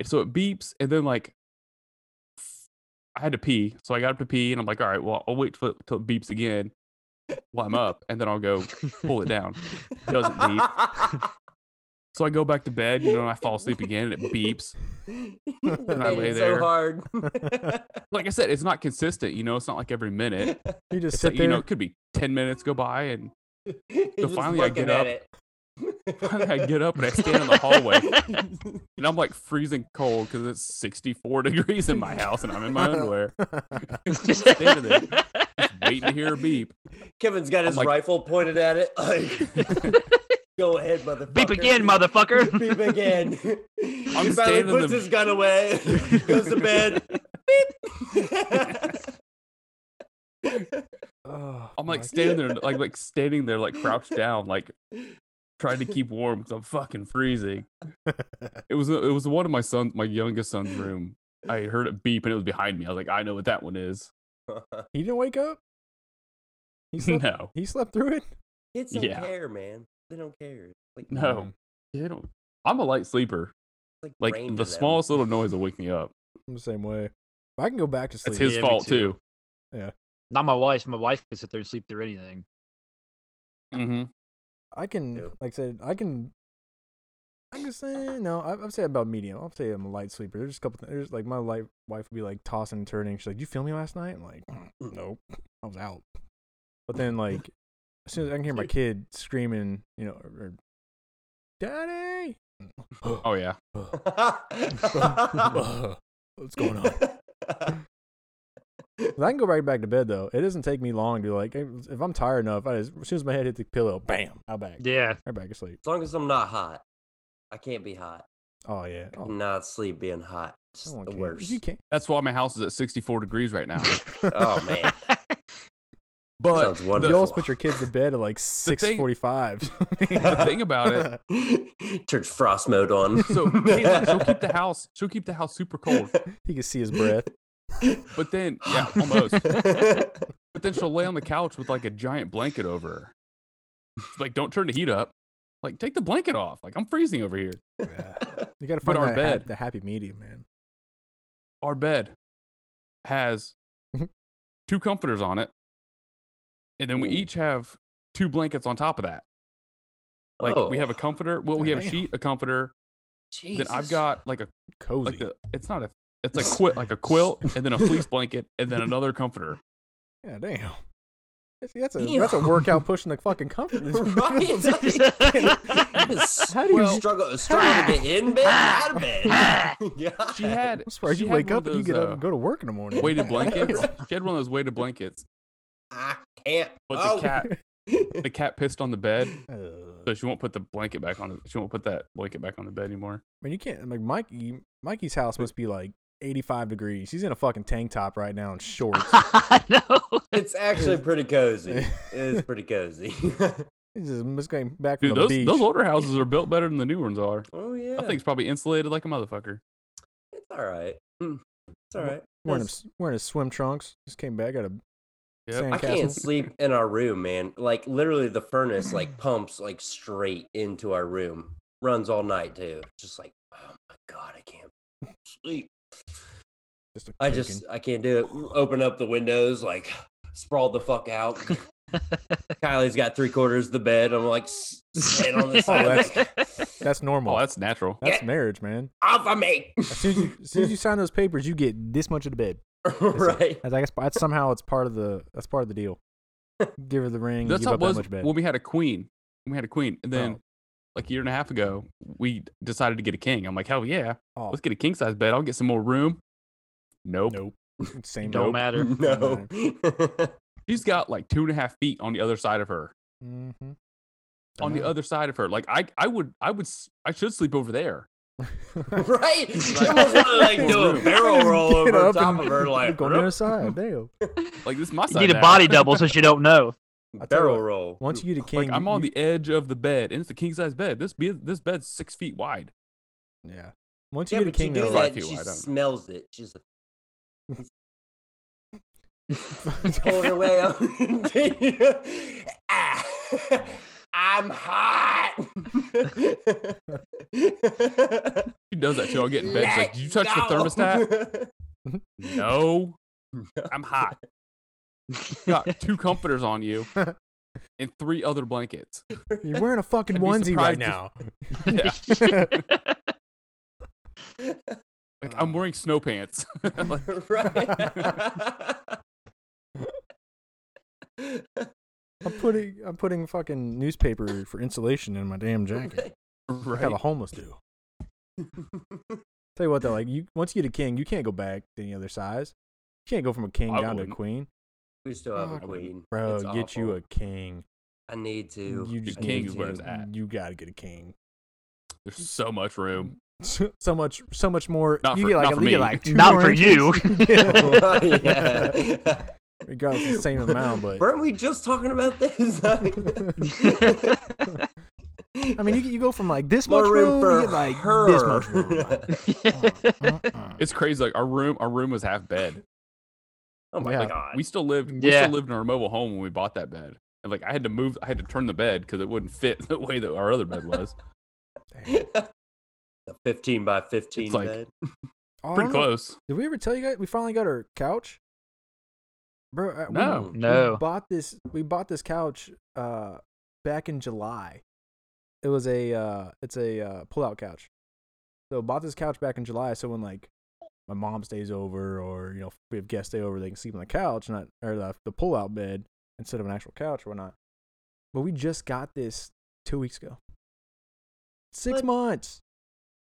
And so it beeps, and then like I had to pee, so I got up to pee, and I'm like, all right, well, I'll wait till, till it beeps again while I'm up, and then I'll go pull it down. Doesn't beep. So I go back to bed, you know, and I fall asleep again, and it beeps. and I lay there. so hard. Like I said, it's not consistent, you know, it's not like every minute. You just It's sit like, there. you know, it could be ten minutes go by, and You're finally I get up. it. I get up and I stand in the hallway, and I'm like freezing cold because it's 64 degrees in my house, and I'm in my underwear, just standing there, just waiting to hear a beep. Kevin's got his like- rifle pointed at it. Like, go ahead, motherfucker. Beep again, motherfucker. Beep again. I'm he finally standing in puts the- his gun away, goes to bed. Beep. Oh, I'm like oh, standing there, like like standing there, like crouched down, like trying to keep warm because I'm fucking freezing. It was it was one of my son, my youngest son's room. I heard it beep and it was behind me. I was like, I know what that one is. He didn't wake up. He slept. No, He slept through it. It's don't Yeah. care, man. They don't care. Like, no, they don't. I'm a light sleeper. it's Like the them. smallest little noise will wake me up. I'm the same way. I can go back to sleep. That's his Yeah, fault too. too. Not my wife. My wife can sit there and sleep through anything. Mm-hmm. I can, Yep. like I said, I can. I'm just saying, no, I, I'm saying about medium. I'll say I'm a light sleeper. There's a couple. Th- there's like my light wife would be like tossing and turning. She's like, "You feel me last night?" I'm like, "Nope, I was out." But then like, as soon as I can hear my kid screaming, you know, or, or "Daddy," Oh yeah. what's going on? I can go right back to bed though. It doesn't take me long to like if I'm tired enough. I just, as soon as my head hits the pillow, bam, I'm back. Yeah. Right back asleep. As long as I'm not hot. I can't be hot. Oh yeah. I Oh, cannot sleep being hot. It's no the cares. worst. You can't. That's why my house is at 64 degrees right now. Oh man. But Sounds the- You wonderful. always put your kids to bed at like six forty-five. thing- the thing about it, Turns frost mode on. so Caitlin, she'll keep the house, she'll keep the house super cold. he can see his breath. But then, yeah, almost. But then she'll lay on the couch with like a giant blanket over her. like, don't turn the heat up. Like, take the blanket off. Like, I'm freezing over here. Yeah. You gotta find our that ha- bed- the happy medium, man. Our bed has two comforters on it, and then we Ooh. each have two blankets on top of that. Like, we have a Oh. comforter. Well, we have a sheet, a comforter. Then I've got like a Cozy. like a. It's not a. It's a quilt, like a quilt, and then a fleece blanket, and then another comforter. yeah, damn. That's, that's a Damn. that's a workout pushing the fucking comfort. right. How do you- Well, struggle struggle to get in bed, out of bed. God. She had. I'm surprised she you had wake up of and you get those, up uh, and go to work in the morning. weighted blankets. she had one of those weighted blankets, I can't. but oh. the cat the cat pissed on the bed, so she won't put the blanket back on. The, she won't put that blanket back on the bed anymore. I mean, you can't. Like Mikey, Mikey's house must be like 85 degrees. She's in a fucking tank top right now and shorts. I know. It's actually pretty cozy. It is pretty cozy. He's just, just getting back from Dude, the those beach. those older houses are built better than the new ones are. oh yeah. I think it's probably insulated like a motherfucker. it's all right. Hmm. It's all right. wearing, It's- his, wearing his swim trunks. Just came back. Got a Yep. I can't sleep in our room, man. Like literally, the furnace like pumps like straight into our room. Runs all night too. Just like, oh my god, I can't sleep. Just a I kicking. just I can't do it. Open up the windows, like sprawl the fuck out. Kylie's got three quarters of the bed. I'm like s- on the oh, side. that's- That's normal. Oh, that's natural. that's Yeah. marriage, man. off of me. As soon as, you, as soon as you sign those papers, you get this much of the bed. Right. That's, I guess that's somehow it's part of the that's part of the deal. Give her the ring. That's give how it was that much bed. when we had a queen. When we had a queen, and then Oh. like a year and a half ago, we decided to get a king. I'm like, hell yeah, oh, let's get a king size bed. I'll get some more room. Nope. nope. Same. Don't nope. matter. No. She's got like two and a half feet on the other side of her. Mm-hmm. On the other side of her, like I, I would, I would, I should sleep over there. right. You almost want to like do a barrel roll Get over up top and of her, like go on the other side. Damn. Like this, is my You side. need a now. body double so she don't know. I tell you barrel what, roll. Once you get a king, Like I'm on you- the edge of the bed, and it's a king size bed. This be this bed's six feet wide. yeah. Once you Yeah, get a but you king, do though, five that, feet she wide, I don't know. smells it. She's pulling her way up. Ah, I'm hot. She does that too. I'll get in bed. She's like, Did you touch the thermostat? No, I'm hot. Got two comforters on you and three other blankets. you're wearing a fucking I'd onesie right surprised now. Yeah. Like I'm wearing snow pants. Like, I'm putting I'm putting fucking newspaper for insulation in my damn jacket. Like how the right. homeless do. Tell you what though, like you once you get a king, you can't go back to any other size. You can't go from a king I down to a queen. we still have a queen. Bro, It's get you awful. a king. I need to. You just king need is where to- it's at. You gotta get a king. There's so much room. So, so much, so much more. Not you for- get like not a- for you get me. like two Not more for inches. you. yeah. Regardless, it's the same amount, but Weren't we just talking about this? I mean, you, you go from like this More much room room, for you get like her. this much room. Uh-uh. It's crazy. Like our room, our room was half bed. oh my Yeah. god. We still lived. We Yeah. still lived in our mobile home when we bought that bed. And like I had to move. I had to turn the bed because it wouldn't fit the way that our other bed was. a 15 by 15 like- bed. Oh, Pretty close. Did we ever tell you guys we finally got our couch? Bro, uh, we- No. we No. bought this. We bought this couch uh back in July. It was a uh it's a uh pull-out couch. So bought this couch back in July. So when like my mom stays over or you know if we have guests stay over, they can sleep on the couch, not or the the pull-out bed instead of an actual couch or whatnot. But we just got this two weeks ago. Six What? months.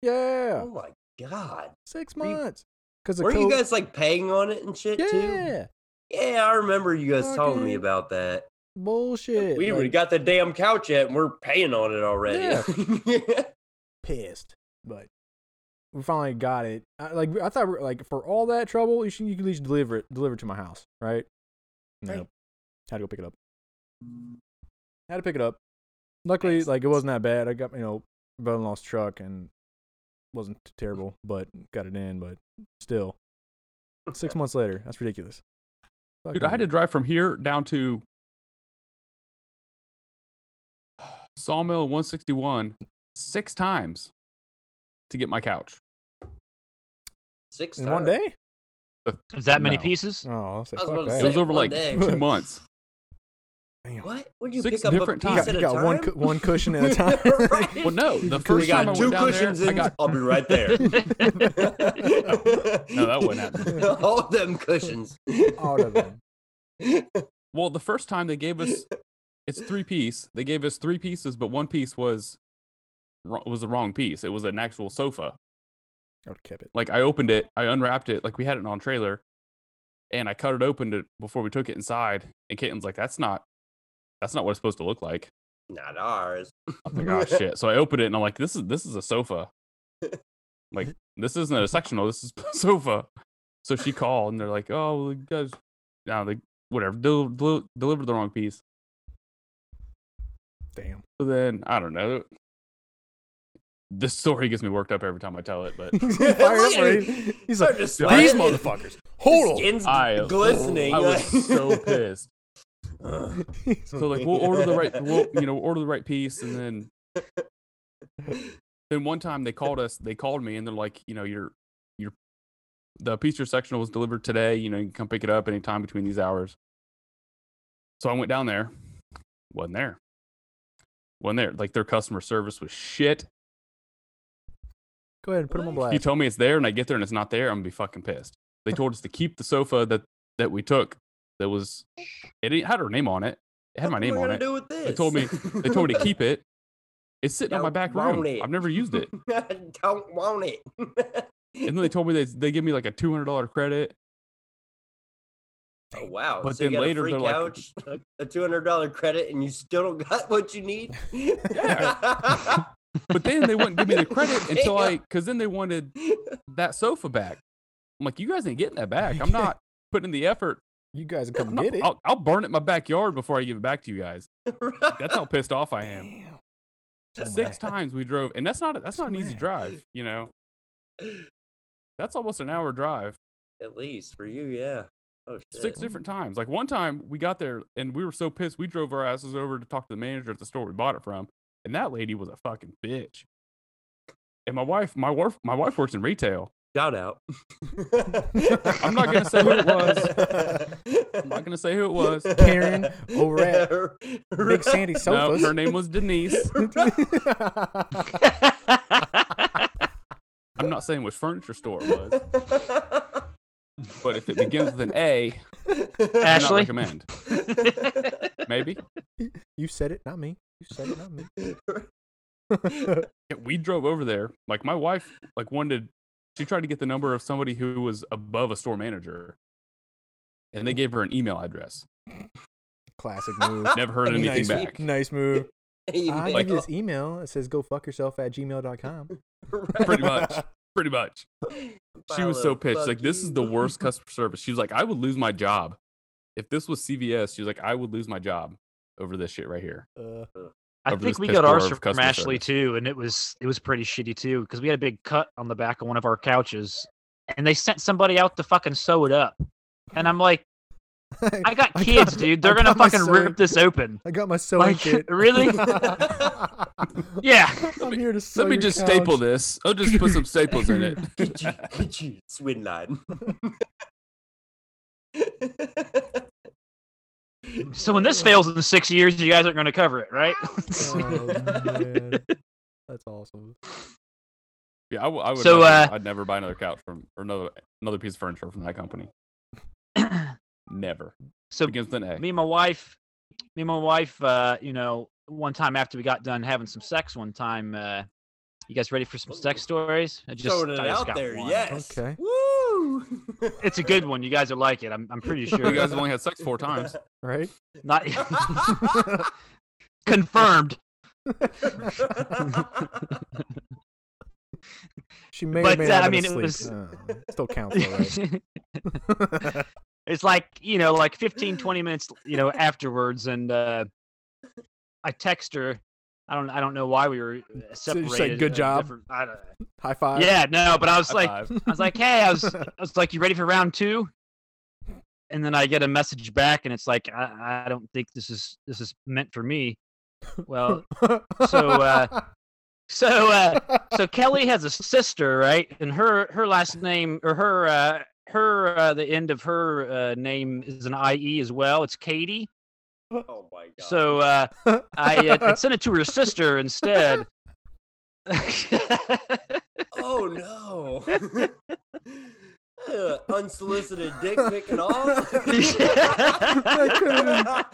Yeah, Oh my god. six months. Because Were you guys like paying on it and shit too? Yeah, Yeah, I remember you guys telling me about that. bullshit. We even like, got the damn couch yet and we're paying on it already. pissed, but we finally got it. I, like I thought, like for all that trouble, you should you could at least deliver it, deliver it to my house, right? No, Right. had to go pick it up. Had to pick it up. Luckily, Nice. like it wasn't that bad. I got you know brother-in-law's truck and wasn't terrible, but got it in. But still, six months later, that's ridiculous. Dude, I had to drive from here down to Sawmill 161 six times to get my couch. Six in one day. Is that many No. pieces? Oh, I'll say I was fuck about to that. It was Say, over one like day. two months. Damn. What? Would you Six pick up a different piece times. at You a got time? one cu- one cushion at a time. Right. Well, no, the first we time got I two went down cushions there, I in. got I'll be right there. No, that wouldn't happen. All them cushions. All of them. well, the first time they gave us it's three piece. They gave us three pieces, but one piece was was the wrong piece. It was an actual sofa. I would kept it. Like I opened it, I unwrapped it, like we had it on trailer, and I cut it open to, before we took it inside. And Caitlin's like, "That's not, that's not what it's supposed to look like." Not ours. I'm like, "Oh shit!" So I open it, and I'm like, "This is this is a sofa. Like this isn't a sectional. This is a sofa." So she called, and they're like, "Oh, well, you guys, no, they whatever, del- del- delivered the wrong piece." Damn. So then I don't know. This story gets me worked up every time I tell it, but He's fired up already. He's like, Start these motherfuckers. Hold on. Skin's I glistening. I was so pissed. Ugh. So like we'll order the right, we'll, you know, order the right piece, and then then one time they called us, they called me, and they're like, you know, your your the piece your sectional was delivered today. You know, you can come pick it up anytime between these hours. So I went down there, wasn't there, wasn't there. Like their customer service was shit. Go ahead and put them on black. You told me it's there, and I get there and it's not there. I'm gonna be fucking pissed. They told us to keep the sofa that that we took. That was it had her name on it. It had my name on it. Do with this? They told me they told me to keep it. It's sitting on my back room. it. I've never used it. Don't want it. And then they told me they they give me like a two hundred dollar credit. Oh wow! But so you then later they're like- couch, a- a two hundred dollar credit, and you still don't got what you need. Yeah. But then they wouldn't give me the credit until I because then they wanted that sofa back. I'm like, you guys ain't getting that back. I'm not putting in the effort. You guys come get it. I'll, I'll burn it in my backyard before I give it back to you guys. That's how pissed off I am. Damn. Six times we drove, and that's not that's not an easy drive. You know, that's almost an hour drive. At least for you, yeah. Oh shit. six different times. Like one time we got there and we were so pissed we drove our asses over to talk to the manager at the store we bought it from, and that lady was a fucking bitch. And my wife, my wife, my wife works in retail. Shout out. I'm not gonna say who it was. I'm not gonna say who it was. Karen over at Big Sandy Sofas. No, her name was Denise. I'm not saying which furniture store it was, but if it begins with an A, do not Ashley? recommend. Maybe. you said it, not me. You said it, not me. We drove over there. Like my wife, like wanted, she tried to get the number of somebody who was above a store manager, and they gave her an email address. Classic move. Never heard anything nice, back. Nice move. I Email. give you this email. It says go fuck yourself at gmail.com. Pretty much. Pretty much. She was so of pissed. fuck Like this is the worst customer service. She was like, I would lose my job if this was CVS. She was like, I would lose my job over this shit right here. Uh, I think we got ours of from customer Ashley service. too, and it was it was pretty shitty too because we had a big cut on the back of one of our couches, and they sent somebody out to fucking sew it up, and I'm like, I got I kids, got- dude. They're gonna fucking sewing- rip this open. I got my sewing Like, kit. really? Yeah. I'm here to sew Let me your just couch. staple this. I'll just put some staples in it. Get you, get you, Swingline. So when this fails in six years, you guys aren't gonna cover it, right? Oh, man. That's awesome. Yeah, I, w- I would. So, never, uh, I'd never buy another couch from or another another piece of furniture from that company. Never. so against with an A. me and my wife, me and my wife, uh, you know, one time after we got done having some sex, one time, uh, you guys ready for some sex stories? I just, Throwing it I just out got there, one. yes. Okay. Woo! It's a good one. You guys will like it. I'm, I'm pretty sure. You guys have only had sex four times. Right? Not confirmed. She may or may uh, not I mean, been it asleep. was- Uh, still counts, though, right? it's like you know like 15 20 minutes you know afterwards and uh i text her i don't i don't know why we were uh, So you separated "Good job"? I don't- High five. yeah no but i was High like five. i was like hey i was i was like you ready for round two and then I get a message back, and it's like, I, I don't think this is this is meant for me. Well, so, uh, so uh, so Kelly has a sister, right? And her her last name or her uh, her uh, the end of her uh, name is an IE as well. It's Katie. Oh my god. So uh, I, uh, I sent it to her sister instead. Oh no. Uh, unsolicited dick pic and all. That could've been- that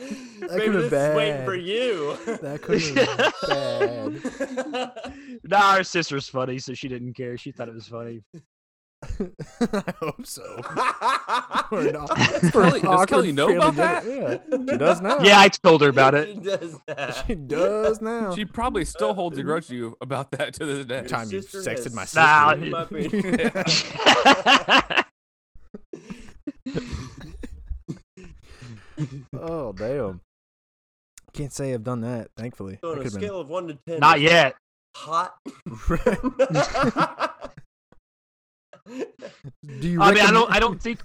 Maybe could've this is waiting for you. that could have been bad. nah, her sister's funny, so she didn't care. She thought it was funny. I hope so. Or not. Does For Kelly- does Kelly know about that? Yeah, she does now. Yeah, I told her about it. She it. does that. she does now. She probably still holds a grudge to you about that to this day. time you sister sexted has my Nah, sister. My oh damn. Can't say I've done that. Thankfully. So That on a could've been- scale of one to ten. Not yet. Hot. Do you? I mean, I don't. I don't think.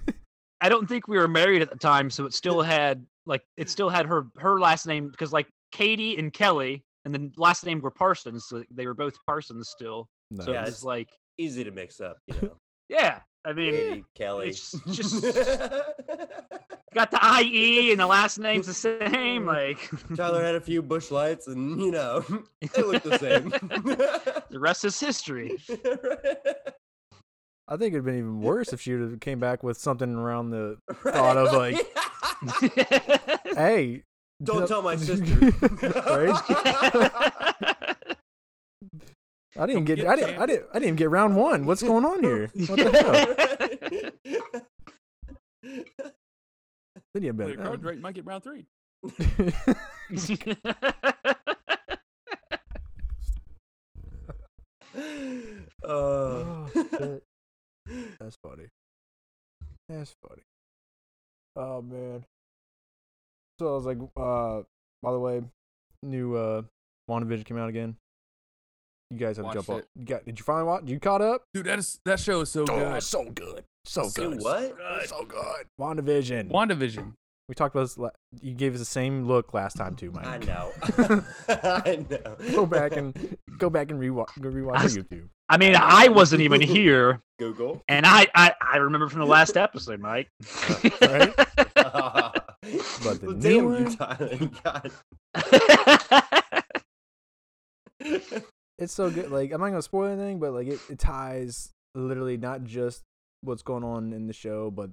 I don't think we were married at the time, so it still had like it still had her her last name because like Katie and Kelly, and then last name were Parsons, so they were both Parsons still. No. So Yeah, it's- like, Easy to mix up, you know. yeah. I mean, Katie, Kelly. it's just- got the IE and the last name's the same. Mm. Like Tyler had a few Busch Lights, and you know they look the same. the rest is history. I think it'd been even worse if she would have came back with something around the thought of like, hey, Don't no- tell my sister. I didn't get, get I didn't, I didn't, I didn't get round one. What's going on here? What the hell? Then you Well, your better- card rate might get round three. uh, Oh, shit. That's funny. That's funny. Oh man. So I was like, uh, by the way, new uh, WandaVision came out again. You guys have to jump Watched up. You got? Did you finally watch? You caught up? Dude, that is that show is so Oh, good. so good, so do good. what? So good. WandaVision. WandaVision. We talked about this. La- you gave us the same look last time too, Mike. I know. I know. go back and go back and rewatch. Go rewatch on YouTube. I mean, I wasn't even here, Google. and I I, I remember from the last episode, Mike. Right? but the new one- you, Tyler. God. it's so good. Like I'm not gonna spoil anything, but like it, it ties literally not just what's going on in the show, but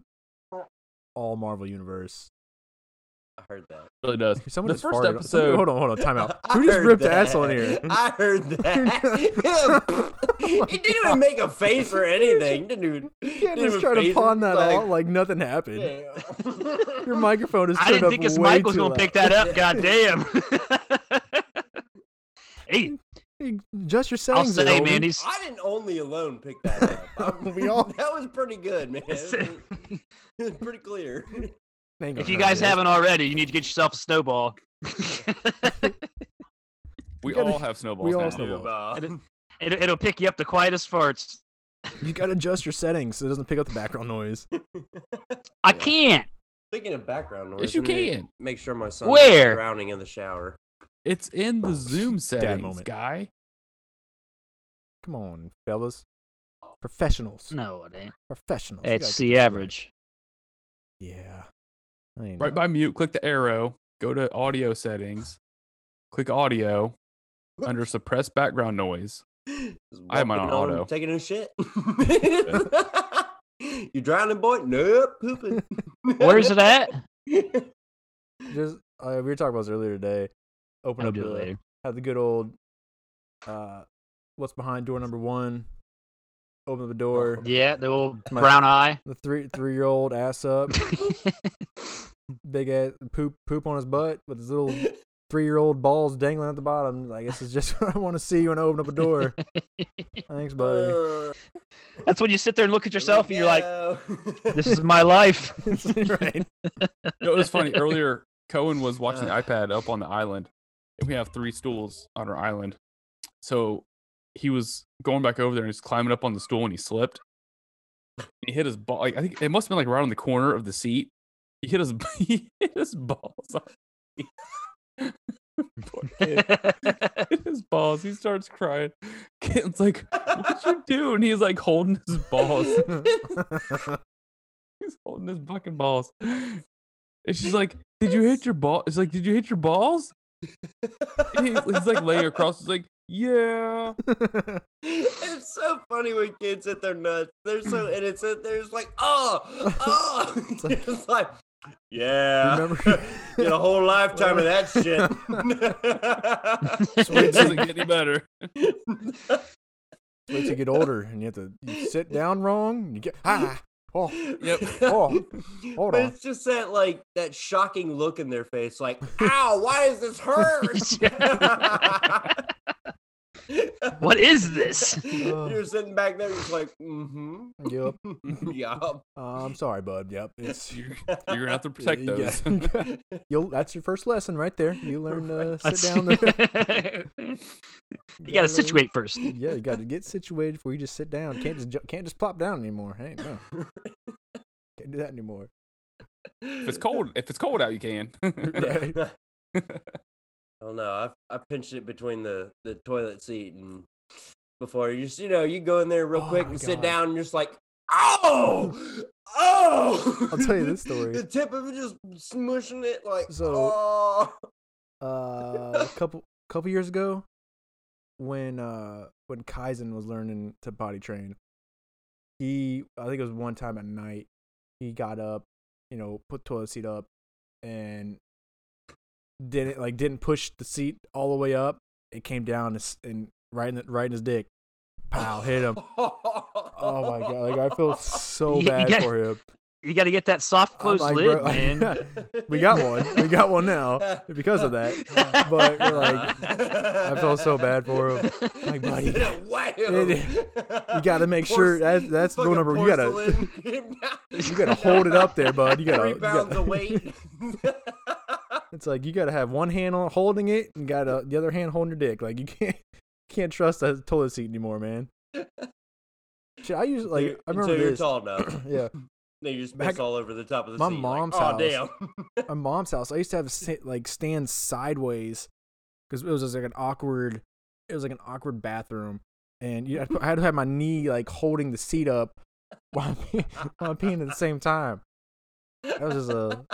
all Marvel universe. I heard that. really does. Someone the just first farted. episode. Hold on, hold on. Time out. I Who just heard ripped that. ass on here? I heard that. he didn't even make a face or anything. Didn't even. You can't didn't just even try to face pawn it, that like, out like nothing happened. yeah. Your microphone is I didn't up think his way mic was too gonna pick that up. God damn. hey, Hey, Adjust your I'll settings. say, man, he's I didn't only alone pick that up. I'm- We all- That was pretty good, man. It was pretty clear. Ain't if you guys this. haven't already, you need to get yourself a snowball. We gotta- all have snowballs. we all now. have snowballs. Uh, It- It, it'll pick you up the quietest farts. you gotta adjust your settings so it doesn't pick up the background noise. I can't. Speaking of background noise, Yes, you let me can. Make sure my son Where? drowning in the shower. It's in the Zoom settings, moment. guy. Come on, fellas. Professionals. No, it ain't. Professionals. It's the get this average. Yeah. I ain't Right by mute, click the arrow, go to audio settings, click audio, under suppress background noise. I am on auto. Taking a shit. you drowning, boy? Nope, pooping. Where's it at? Just uh, we were talking about this earlier today. Open I'll up the later. have the good old uh what's behind door number one. Open the door. Yeah, the old My- brown eye. The three three year old ass up, big ass poop poop on his butt with his little three year old balls dangling at the bottom. I guess it's just what I want to see when I open up a door. Thanks, buddy. Uh, That's when you sit there and look at yourself and you're like, this is my life. right. You know, it was funny. Earlier, Cohen was watching the Uh. iPad up on the island, and we have three stools on our island. So he was going back over there and he's climbing up on the stool and he slipped. He hit his ball. Like, I think it must have been like right on the corner of the seat. He hit his he hit his balls. Poor kid. hit his balls. He starts crying. Ken's like, "What'd you do?" And he's like holding his balls. He's holding his fucking balls. And she's like, "Did you hit your ball?" It's like, "Did you hit your balls?" He's, he's like laying across. He's like, "Yeah." it's so funny when kids hit their nuts. They're so innocent. They're just like, oh, oh. It's like- It's like, yeah. Remember- Get a whole lifetime of that shit. so It doesn't get any better. Wait till you get older and you have to you sit down wrong. And you get ah oh Yep. Oh, hold but on. it's just that like that shocking look in their face, like, ow, why does this hurt? What is this? You're sitting back there, you're just like, mm-hmm. yep. yup. Uh, I'm sorry, bud. Yep. It's You're, you're gonna have to protect those. got- You'll. That's your first lesson right there. You learn to sit down there. you gotta situate first. Yeah, you got to get situated before you just sit down. Can't just can't just plop down anymore. Hey, no, can't do that anymore. If it's cold, if it's cold out, you can. Right. Oh know. I I pinched it between the the toilet seat and before you just you know you go in there real Oh quick and sit down and just like oh oh. I'll tell you this story. the tip of it just smushing it like So- oh. Uh, a couple couple years ago, when uh when Kaizen was learning to potty train, he I think it was one time at night, he got up, you know, put toilet seat up, and didn't like didn't push the seat all the way up. It came down and, and right in the, right in his dick. Pow! Hit him. Oh my god! Like I feel so You- you bad got- for him. You gotta get that soft I'm closed like, lid, bro, man. we got one. We got one now because of that. But like, I felt so bad for him. Like, buddy, Wow. you gotta make sure that's that's the Fucking number. You gotta you gotta hold it up there, bud. You gotta. Three pounds of weight. It's like you gotta have one hand on holding it and got the other hand holding your dick. Like you can't can't trust that toilet seat anymore, man. Shit, I usually like I remember Until you're this. tall enough. yeah, Then you just Back- all over the top of the my seat. like, mom's oh, house. damn. my mom's house, I used to have sit, like stand sideways because it was just like an awkward. It was like an awkward bathroom, and you, I had to have my knee like holding the seat up while I'm, peeing, while I'm peeing at the same time. That was just a.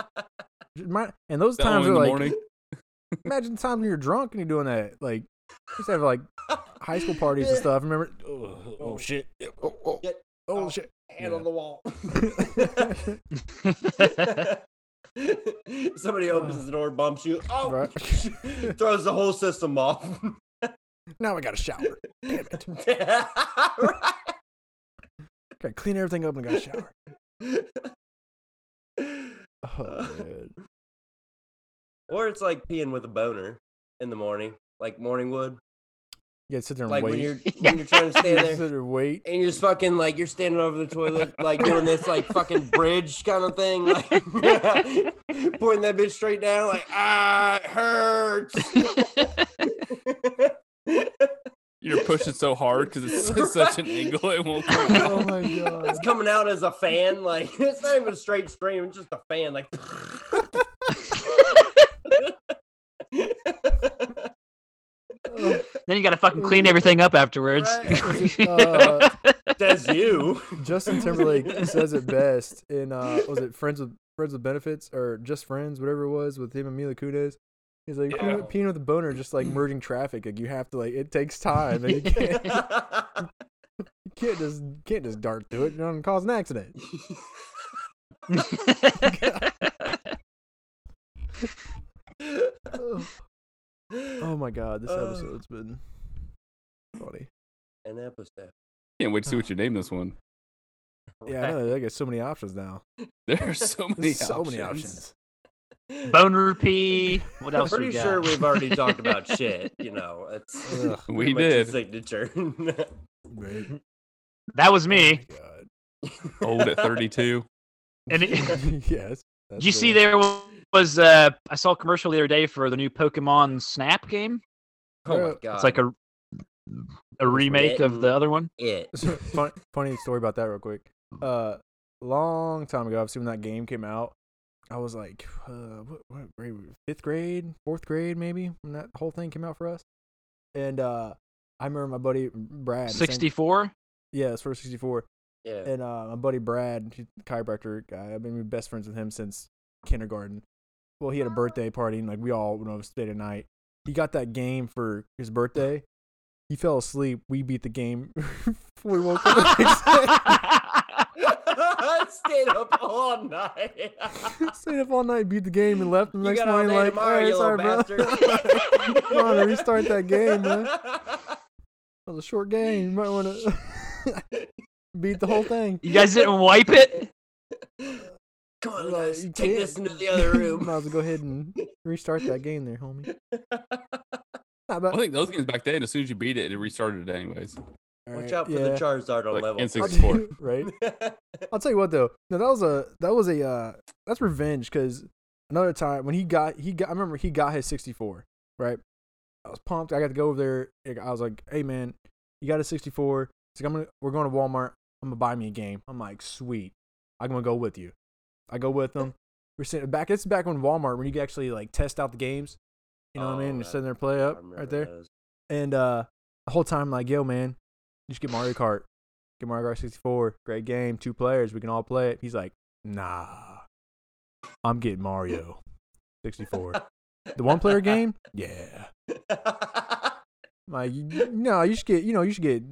My, and those times are like morning. imagine the times when you're drunk and you're doing that. Like used to have like high school parties and stuff. Remember? Oh, oh, oh shit! Oh, oh, Get oh off. shit! Hand Yeah. on the wall. Somebody opens ah. the door, bumps you. Oh, Right. throws the whole system off. now I got to shower. Damn it! Right. Got to clean everything up and got to shower. Oh man. or it's like peeing with a boner in the morning, like morning wood. Yeah, sit there and Like wait. when you're when you're trying to stand there. sit there and wait. and you're just fucking like you're standing over the toilet, like doing this like fucking bridge kind of thing, like pointing that bitch straight down, like ah, it hurts. You're pushing so hard because it's at such an angle it won't come out. Oh out. my god. it's coming out as a fan, like it's not even a straight stream, it's just a fan, like. then you gotta fucking clean everything up afterwards. Right. Uh, Says you. Justin Timberlake says it best in uh was it Friends with Friends with Benefits or Just Friends, whatever it was with him and Mila Kunis. He's like Yeah. peeing, peeing with a boner, just like merging traffic. Like you have to like it takes time, and you can't you can't just can't just dart through it. You're gonna cause an accident. Oh, my god, this Uh. episode's been funny. An episode. Can't wait to see what you name this one. Yeah, I know. I got so many options now. There are so many so options. many options. Boner pee. What I'm pretty we got? sure we've already talked about shit. You know, it's Ugh. We pretty much his did. signature. Right. that was me. Oh Old at 32. And it, yes. did you see there was uh I saw a commercial the other day for the new Pokemon Snap game. oh my god! It's like a a remake of the other one. it. funny, funny story about that real quick. Uh, long time ago, obviously when that game came out, I was like, uh, what, what grade? Fifth grade, fourth grade, maybe when that whole thing came out for us. And uh, I remember my buddy Brad. 64. Yeah, it's for 64. Yeah. And uh, my buddy Brad, chiropractor guy. I've been best friends with him since kindergarten. Well, he had a birthday party, and like we all went over stayed at night. He got that game for his birthday. He fell asleep. We beat the game we woke up. the next day. I stayed up all night. Stayed up all night, beat the game, and left the You next got morning day like, tomorrow, "All right, you sorry, little bro. Come on, restart that game, man. It was a short game. You might want to beat the whole thing. You guys didn't wipe it? Come on, Like, guys, you take this into the other room. Might as well go ahead and restart that game there, homie. Nah, I think those games back then, as soon as you beat it, it restarted it anyways. All Watch right, out for yeah. the Charizard on Like level. N64. I'll you- right? I'll tell you what though. No, that was a that was a uh that's revenge because another time when he got he got I remember he got his 64 right. I was pumped. I got to go over there. I was like, "Hey man, you got a 64? He's like, I'm gonna we're going to Walmart. I'm gonna buy me a game." I'm like, "Sweet, I'm gonna go with you." I go with them. We're sitting back. It's back when Walmart when you could actually like test out the games. You know what I Oh, mean? You're man. sitting there play up right there. those. And uh the whole time, like, yo, man, you should get Mario Kart. Get Mario Kart 64. Great game. Two players. We can all play it. He's like, nah. I'm getting Mario 64. the one player game? Yeah. I'm like, "You- no, you should get, you know, you should get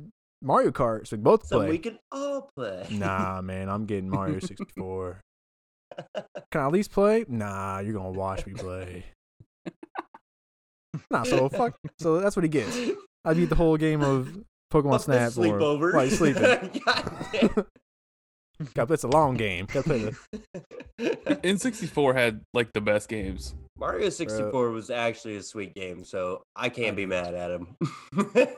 Mario Kart so we both so play. we can all play. Nah, man, I'm getting Mario 64. Can I at least play? Nah, you're going to watch me play. Nah, so fuck. So that's what he gets. I beat the whole game of Pokemon Fuck Snap this for him sleepover. while he's sleeping. God damn. Got it's a long game. Got to play N64 had like the best games. Mario 64 was actually a sweet game, so I can't be mad at him.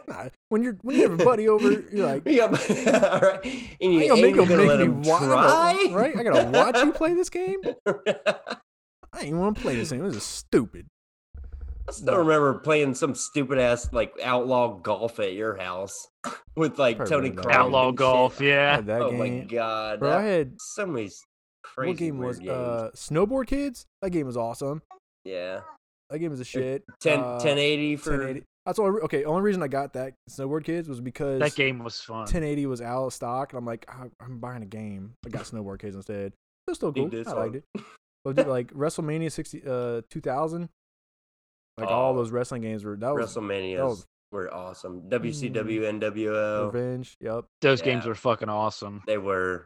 Nah, when you're when you have a buddy over, you're like, Yeah, all right. And you I gotta make him gonna make let me him watch, try? right? I gotta watch you play this game. I ain't want to play this game. This is stupid. I still remember playing some stupid ass like outlaw golf at your house with like Probably Tony remember Outlaw and golf, shit. Yeah. that Oh game. my god, Bro, I had so many crazy what game was games. uh Snowboard Kids? That game was awesome. yeah, That game was a shit. 10 Uh, 1080 for 1080. That's all. Okay, only reason I got that Snowboard Kids was because That game was fun. 1080 was out of stock, and I'm like, "I- I'm buying a game. I got Snowboard Kids instead. It was still Need cool. I liked it. But dude, like WrestleMania 60, uh, 2000, like uh, all Oh, those wrestling games were that was WrestleManias was- were awesome. Mm. WCW, NWO, Revenge. Yep. Those games were fucking awesome. they were.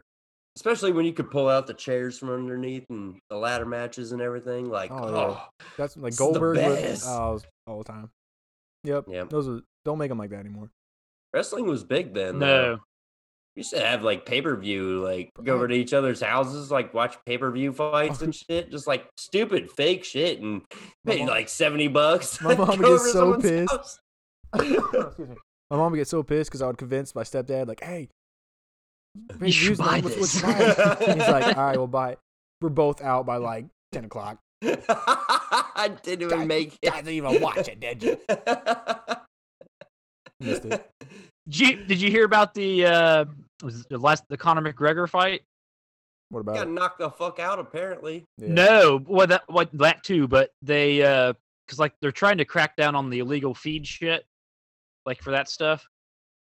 Especially when you could pull out the chairs from underneath and the ladder matches and everything. Like, Oh, oh, yeah. That's like It's the Goldberg was best. oh, was all the time. Yep. Yep. Those are don't make them like that anymore. wrestling was big then. though. No. We used to have like pay per view, like go over to each other's houses, like watch pay per view fights and shit, just like stupid fake shit, and pay mom- like seventy bucks. my mom Go would get so pissed. house. Excuse me. My mom would get so pissed because I would convince my stepdad, like, "Hey, You should buy what's, this." what's mine?" And he's like, "All right, we'll buy it." We're both out by like ten o'clock. I didn't even God- make God it. didn't even watch it, did you? Missed it. Did you, did you hear about the uh was the last the Conor McGregor fight? What about Got it? knocked the fuck out apparently. Yeah. No, well that what that too, but they uh because like they're trying to crack down on the illegal feed shit, like for that stuff,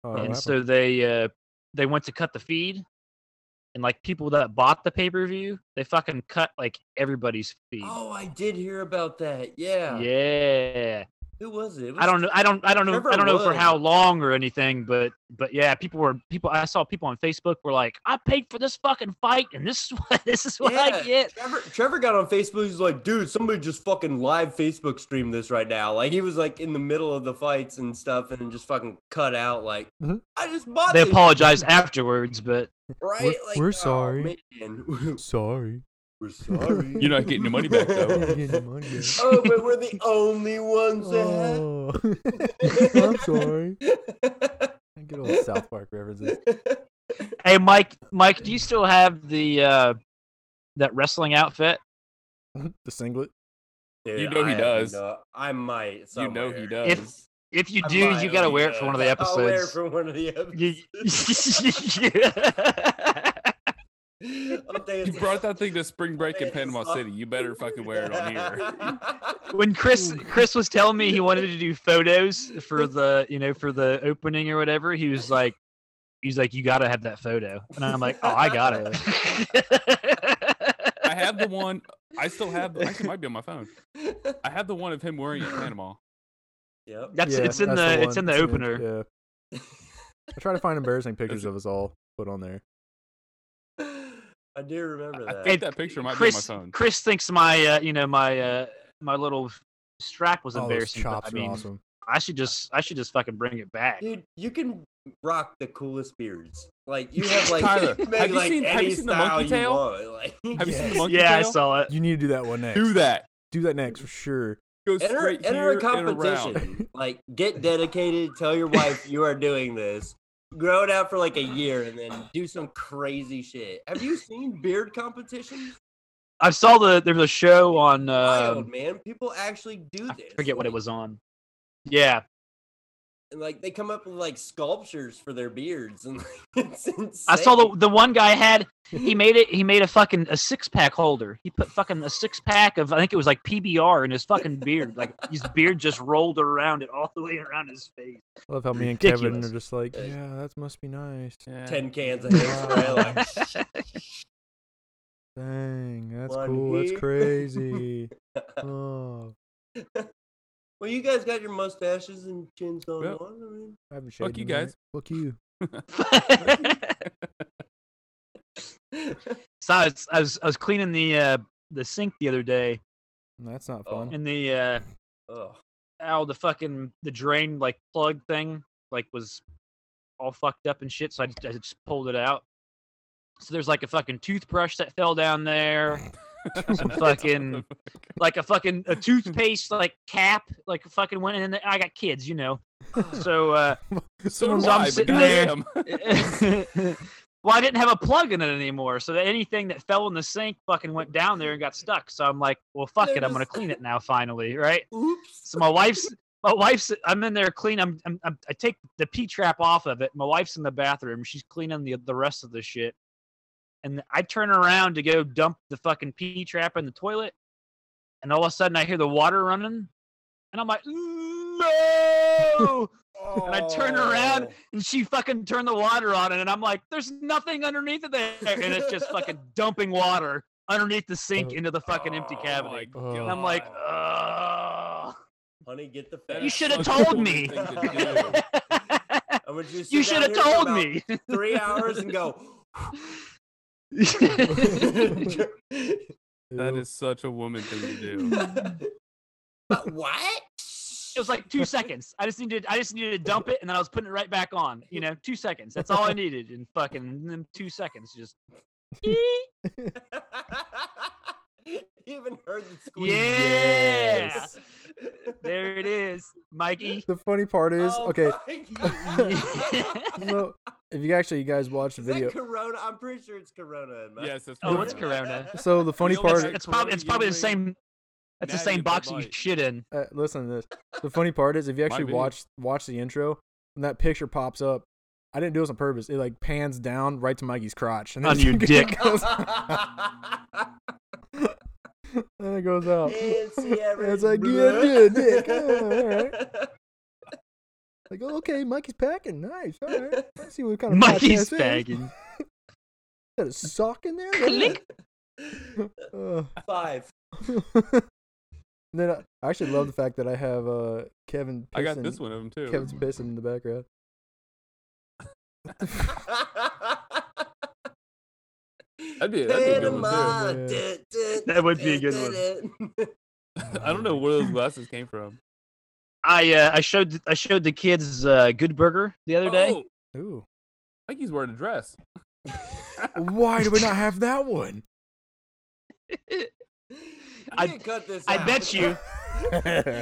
Oh, and so they uh they went to cut the feed, and like people that bought the pay per view, they fucking cut like everybody's feed. Oh, I did hear about that. Yeah. yeah. Who was it? It I don't know. I don't. I don't know. Trevor I don't know for how long or anything, but but yeah, people were people. I saw people on Facebook were like, "I paid for this fucking fight, and this is what this is what I get." Trevor, Trevor got on Facebook. He's like, dude, somebody just fucking live Facebook stream this right now. Like he was like in the middle of the fights and stuff, and just fucking cut out. Like Mhm. I just bought. They apologized afterwards, but right? We're- like, we're oh, sorry. man. Sorry. We're sorry. You're not getting your money back, though. Getting your money back. oh, but we're the only ones Oh. I'm sorry. that. Good old South Park references. hey, Mike, Mike, do you still have the uh that wrestling outfit? the singlet. Dude, You know he I have does. no- I might. You know he somewhere. does. If- If you I do, might you gotta own wear it for one of the I'll wear it episodes. for one of the episodes. I'm You brought that thing to spring break in Panama City. You better fucking wear it on here. when Chris Chris was telling me he wanted to do photos for the you know for the opening or whatever, he was like, he's like, you gotta have that photo, and I'm like, oh, I got it. I have the one. I still have. Actually, it might be on my phone. I have the one of him wearing it in Panama. Yep. That's Yeah, it's in that's the, it's in the opener. Yeah. I try to find embarrassing pictures of us all put on there. I do remember that. I that. think that picture might Chris be on my phone. Chris thinks my uh, you know my uh, my little strap was those embarrassing. but, chops I are mean, awesome. I should just I should just fucking bring it back. Dude, you can rock the coolest beards. Like you have like Tyler, you make, have you like, seen- have you seen the monkey tail? Like, Have you seen the monkey yeah, I saw it. You need to do that one next. Do that. Do that next for sure. Go enter, straight enter here a competition. like get dedicated. Tell your wife you are doing this. Grow it out for like a year and then do some crazy shit. Have you seen beard competitions? I saw the there was a show on Wild um, man, people actually do I this. forget what it was on. Yeah, And like they come up with like sculptures for their beards, and like, it's insane. I saw the the one guy had he made it he made a fucking a six pack holder. He put fucking a six pack of I think it was like PBR in his fucking beard. Like his beard just rolled around it all the way around his face. I love how me and Kevin are just like, Yeah. yeah, that must be nice. Yeah. ten cans of hairspray. Like, Dang, that's One cool. That's crazy. oh, well, you guys got your mustaches and chins going Yep. on. I mean, I haven't Fuck you in a guys. Fuck you. so I was, I was I was cleaning the uh the sink the other day That's not Oh. fun. and the uh oh, how the fucking the drain like plug thing like was all fucked up and shit. So I, I just pulled it out. So there's like a fucking toothbrush that fell down there, some fucking like a fucking a toothpaste like cap, like fucking went in. There. I got kids, you know. So uh, so So I'm sitting there- well, I didn't have a plug in it anymore, so that anything that fell in the sink fucking went down there and got stuck. So I'm like, well, fuck They're it, I'm gonna clean it now, finally, right? oops. So my wife's my wife's I'm in there clean. I'm, I'm, I'm I take the P trap off of it. My wife's in the bathroom. She's cleaning the the rest of the shit. And I turn around to go dump the fucking P trap in the toilet, and all of a sudden I hear the water running, and I'm like, no! And I turn around Oh. and she fucking turned the water on, and I'm like, there's nothing underneath it there, and it's just fucking dumping water underneath the sink Oh. into the fucking empty Oh cabinet. my Oh. And I'm like, God. oh. honey, get the That fat. You should have told me. to you to sit you down should have told me. Three hours and go. That Ew. is such a woman thing to do. But what? It was like two seconds. I just needed, I just needed to dump it, and then I was putting it right back on. You know, two seconds. That's all I needed in fucking in them two seconds. Just you even heard the squeak. yeah. Yes. There it is, Mikey. The funny part is, Oh okay, my so if you actually you guys watch the Is video, that Corona? I'm pretty sure it's Corona. in my- Yes, that's Oh, it's Corona. Corona. so the funny part, thing- It's probably, it's probably the same. That's the same and Bud box you shit in. uh, listen to this. The funny part is, if you actually watch watch the intro, and that picture pops up, I didn't do this on purpose. It like pans down right to Mikey's crotch, and then On your dick. goes, and it goes out. Fancy It's like, yeah, yeah, dick. Oh, all right. Like, oh, okay, Mikey's packing. Nice. All right. Let's see what kind of Mikey's podcast this. bagging. Got a sock in there. Click. Uh, Five. and then I, I actually love the fact that I have uh, Kevin. I got this one of them too. Kevin's pissing in the background. That'd be, that'd be a good one too. Dun, dun, That would be a good dun, dun. I don't know where those glasses came from. I uh, I showed I showed the kids uh, Good Burger the other day. Oh, Ooh. Mikey's wearing a dress. Why do we not have that one? I- cut this I bet you.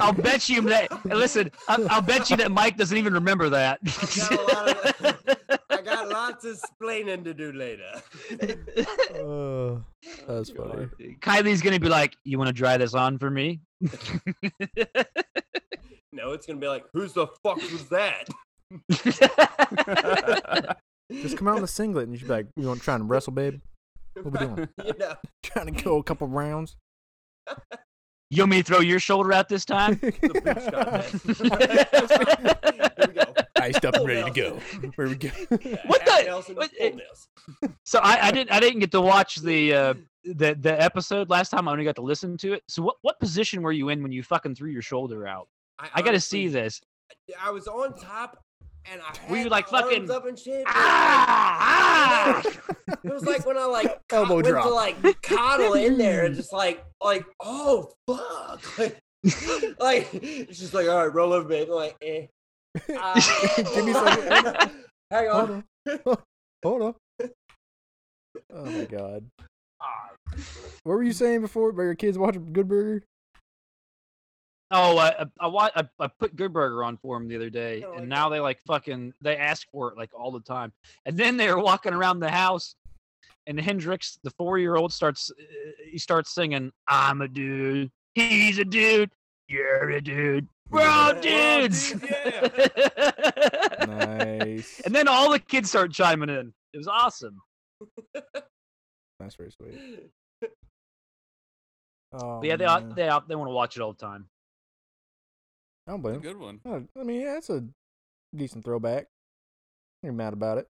I'll bet you that. Listen, I'll, I'll bet you that Mike doesn't even remember that. got of- I got lots of explaining to do later. Oh, that's funny. Kylie's gonna be like, "You want to dry this on for me?" No, it's gonna be like, who's the fuck was that? Just come out in a singlet and you should be like, you want to try and wrestle, babe? What we doing? you know, Trying to go a couple rounds. You want me to throw your shoulder out this time? The big shot, man. Here we go. Iced up and ready to go. Where we go? What the- what- it- so I, I didn't I didn't get to watch the uh the the episode last time. I only got to listen to it. So what what position were you in when you fucking threw your shoulder out? I got to see this. I was on top, and I had Were you, like, my fucking- up and shit. but, Ah! It was like when I like Elbow went drop. to like coddle in there and just like like oh fuck like, like it's just like all right roll over me like eh. Ah. Give me a second. Hang Hold on. on. Hold on. Oh my god. What were you saying before about your kids watching Good Burger? Oh, I I, I, I I put Good Burger on for them the other day, Yeah, like and now they like fucking they ask for it like all the time. And then they were walking around the house, and Hendrix, the four year old, starts uh, he starts singing, "I'm a dude, he's a dude, you're a dude, we're all We're all dudes." dudes, Nice. and then all the kids start chiming in. It was awesome. That's very sweet. Oh, But yeah, they all- man. they all- they want to watch it all the time. I don't A blame 'em. good one. Oh, I mean, yeah, it's a decent throwback. You're mad about it.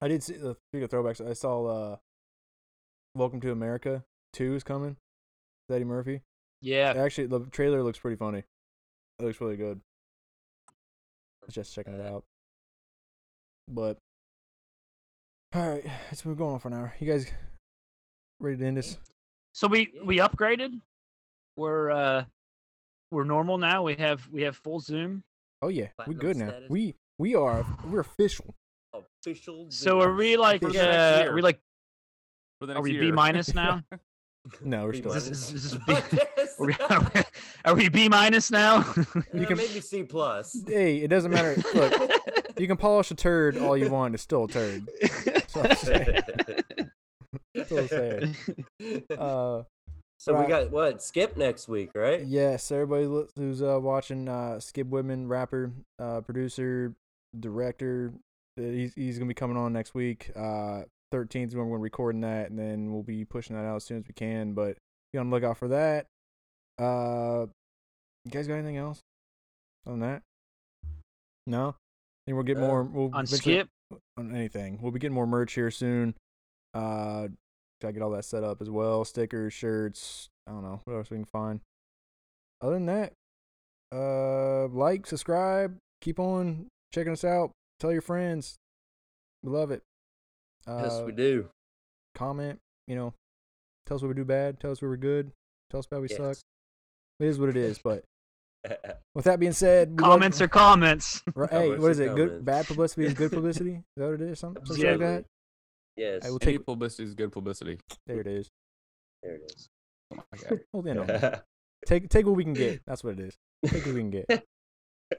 I did see the speaking of throwbacks. I saw uh, Welcome to America Two is coming. with Eddie Murphy. Yeah, Actually, the trailer looks pretty funny. It looks really good. I was just checking it out. But all right, let's move on for an hour. You guys ready to end this? So we we upgraded. We're uh we're normal now. We have we have full Zoom. Oh yeah, we Platinum good now. status. We we are we're official. Official. So are we like For uh, the next year. are we like For the are we year. B minus now? No, we're B still. Is this, is this B, Yes. Are, we, are, we, are we B minus now? you can- maybe C plus. Hey, it doesn't matter. Look, you can polish a turd all you want. It's still a turd. That's what I'm saying. That's what I'm saying. Uh, so we Right. got what? Skip next week, right? yes, everybody who's uh, watching uh, Skip Whitman, rapper, uh, producer, director. uh, He's he's gonna be coming on next week. Uh, 13th is when we're recording that, and then we'll be pushing that out as soon as we can. But be on the lookout for that. Uh, you guys got anything else on that? No. I think we'll get Uh, more. We'll On skip, on anything. We'll be getting more merch here soon. Uh, gotta get all that set up as well. Stickers, shirts. I don't know what else we can find. Other than that, uh, like, subscribe, keep on checking us out. Tell your friends. We love it. Uh, yes, we do. Comment. You know, tell us what we do bad. Tell us where we're good. Tell us about we suck. Yes. It is what it is. But with that being said, comments are comments. Right, hey, what is what are it? Good, bad publicity is good publicity. Is that what it is? Something, something like that. yes. I will Any take. publicity is good publicity. There it is. There it is. Oh my God. Hold in on that. Take take what we can get. That's what it is. Take what we can get.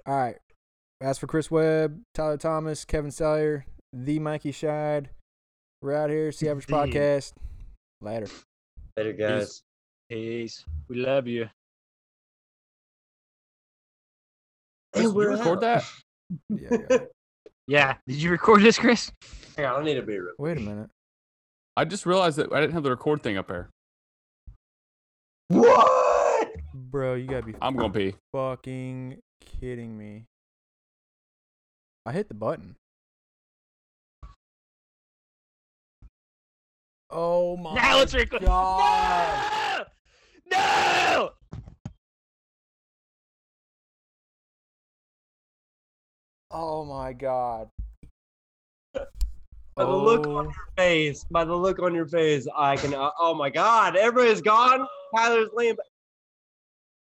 All right. As for Chris Webb, Tyler Thomas, Kevin Salyer, the Mikey Scheid, we're out here. See Average The- Podcast. Later. Later, guys. Peace. We love you. Chris, did you record out. that? Yeah, yeah. Yeah. Did you record this, Chris? Hang on, I don't need a beer. Wait a minute. I just realized that I didn't have the record thing up there. What? Bro, you gotta be I'm gonna pee. fucking kidding me. I hit the button. Oh my now it's recording. God. No! No! Oh my god. By the look on your face, by the look on your face, I can. Uh, oh my God, everybody's gone. Tyler's laying.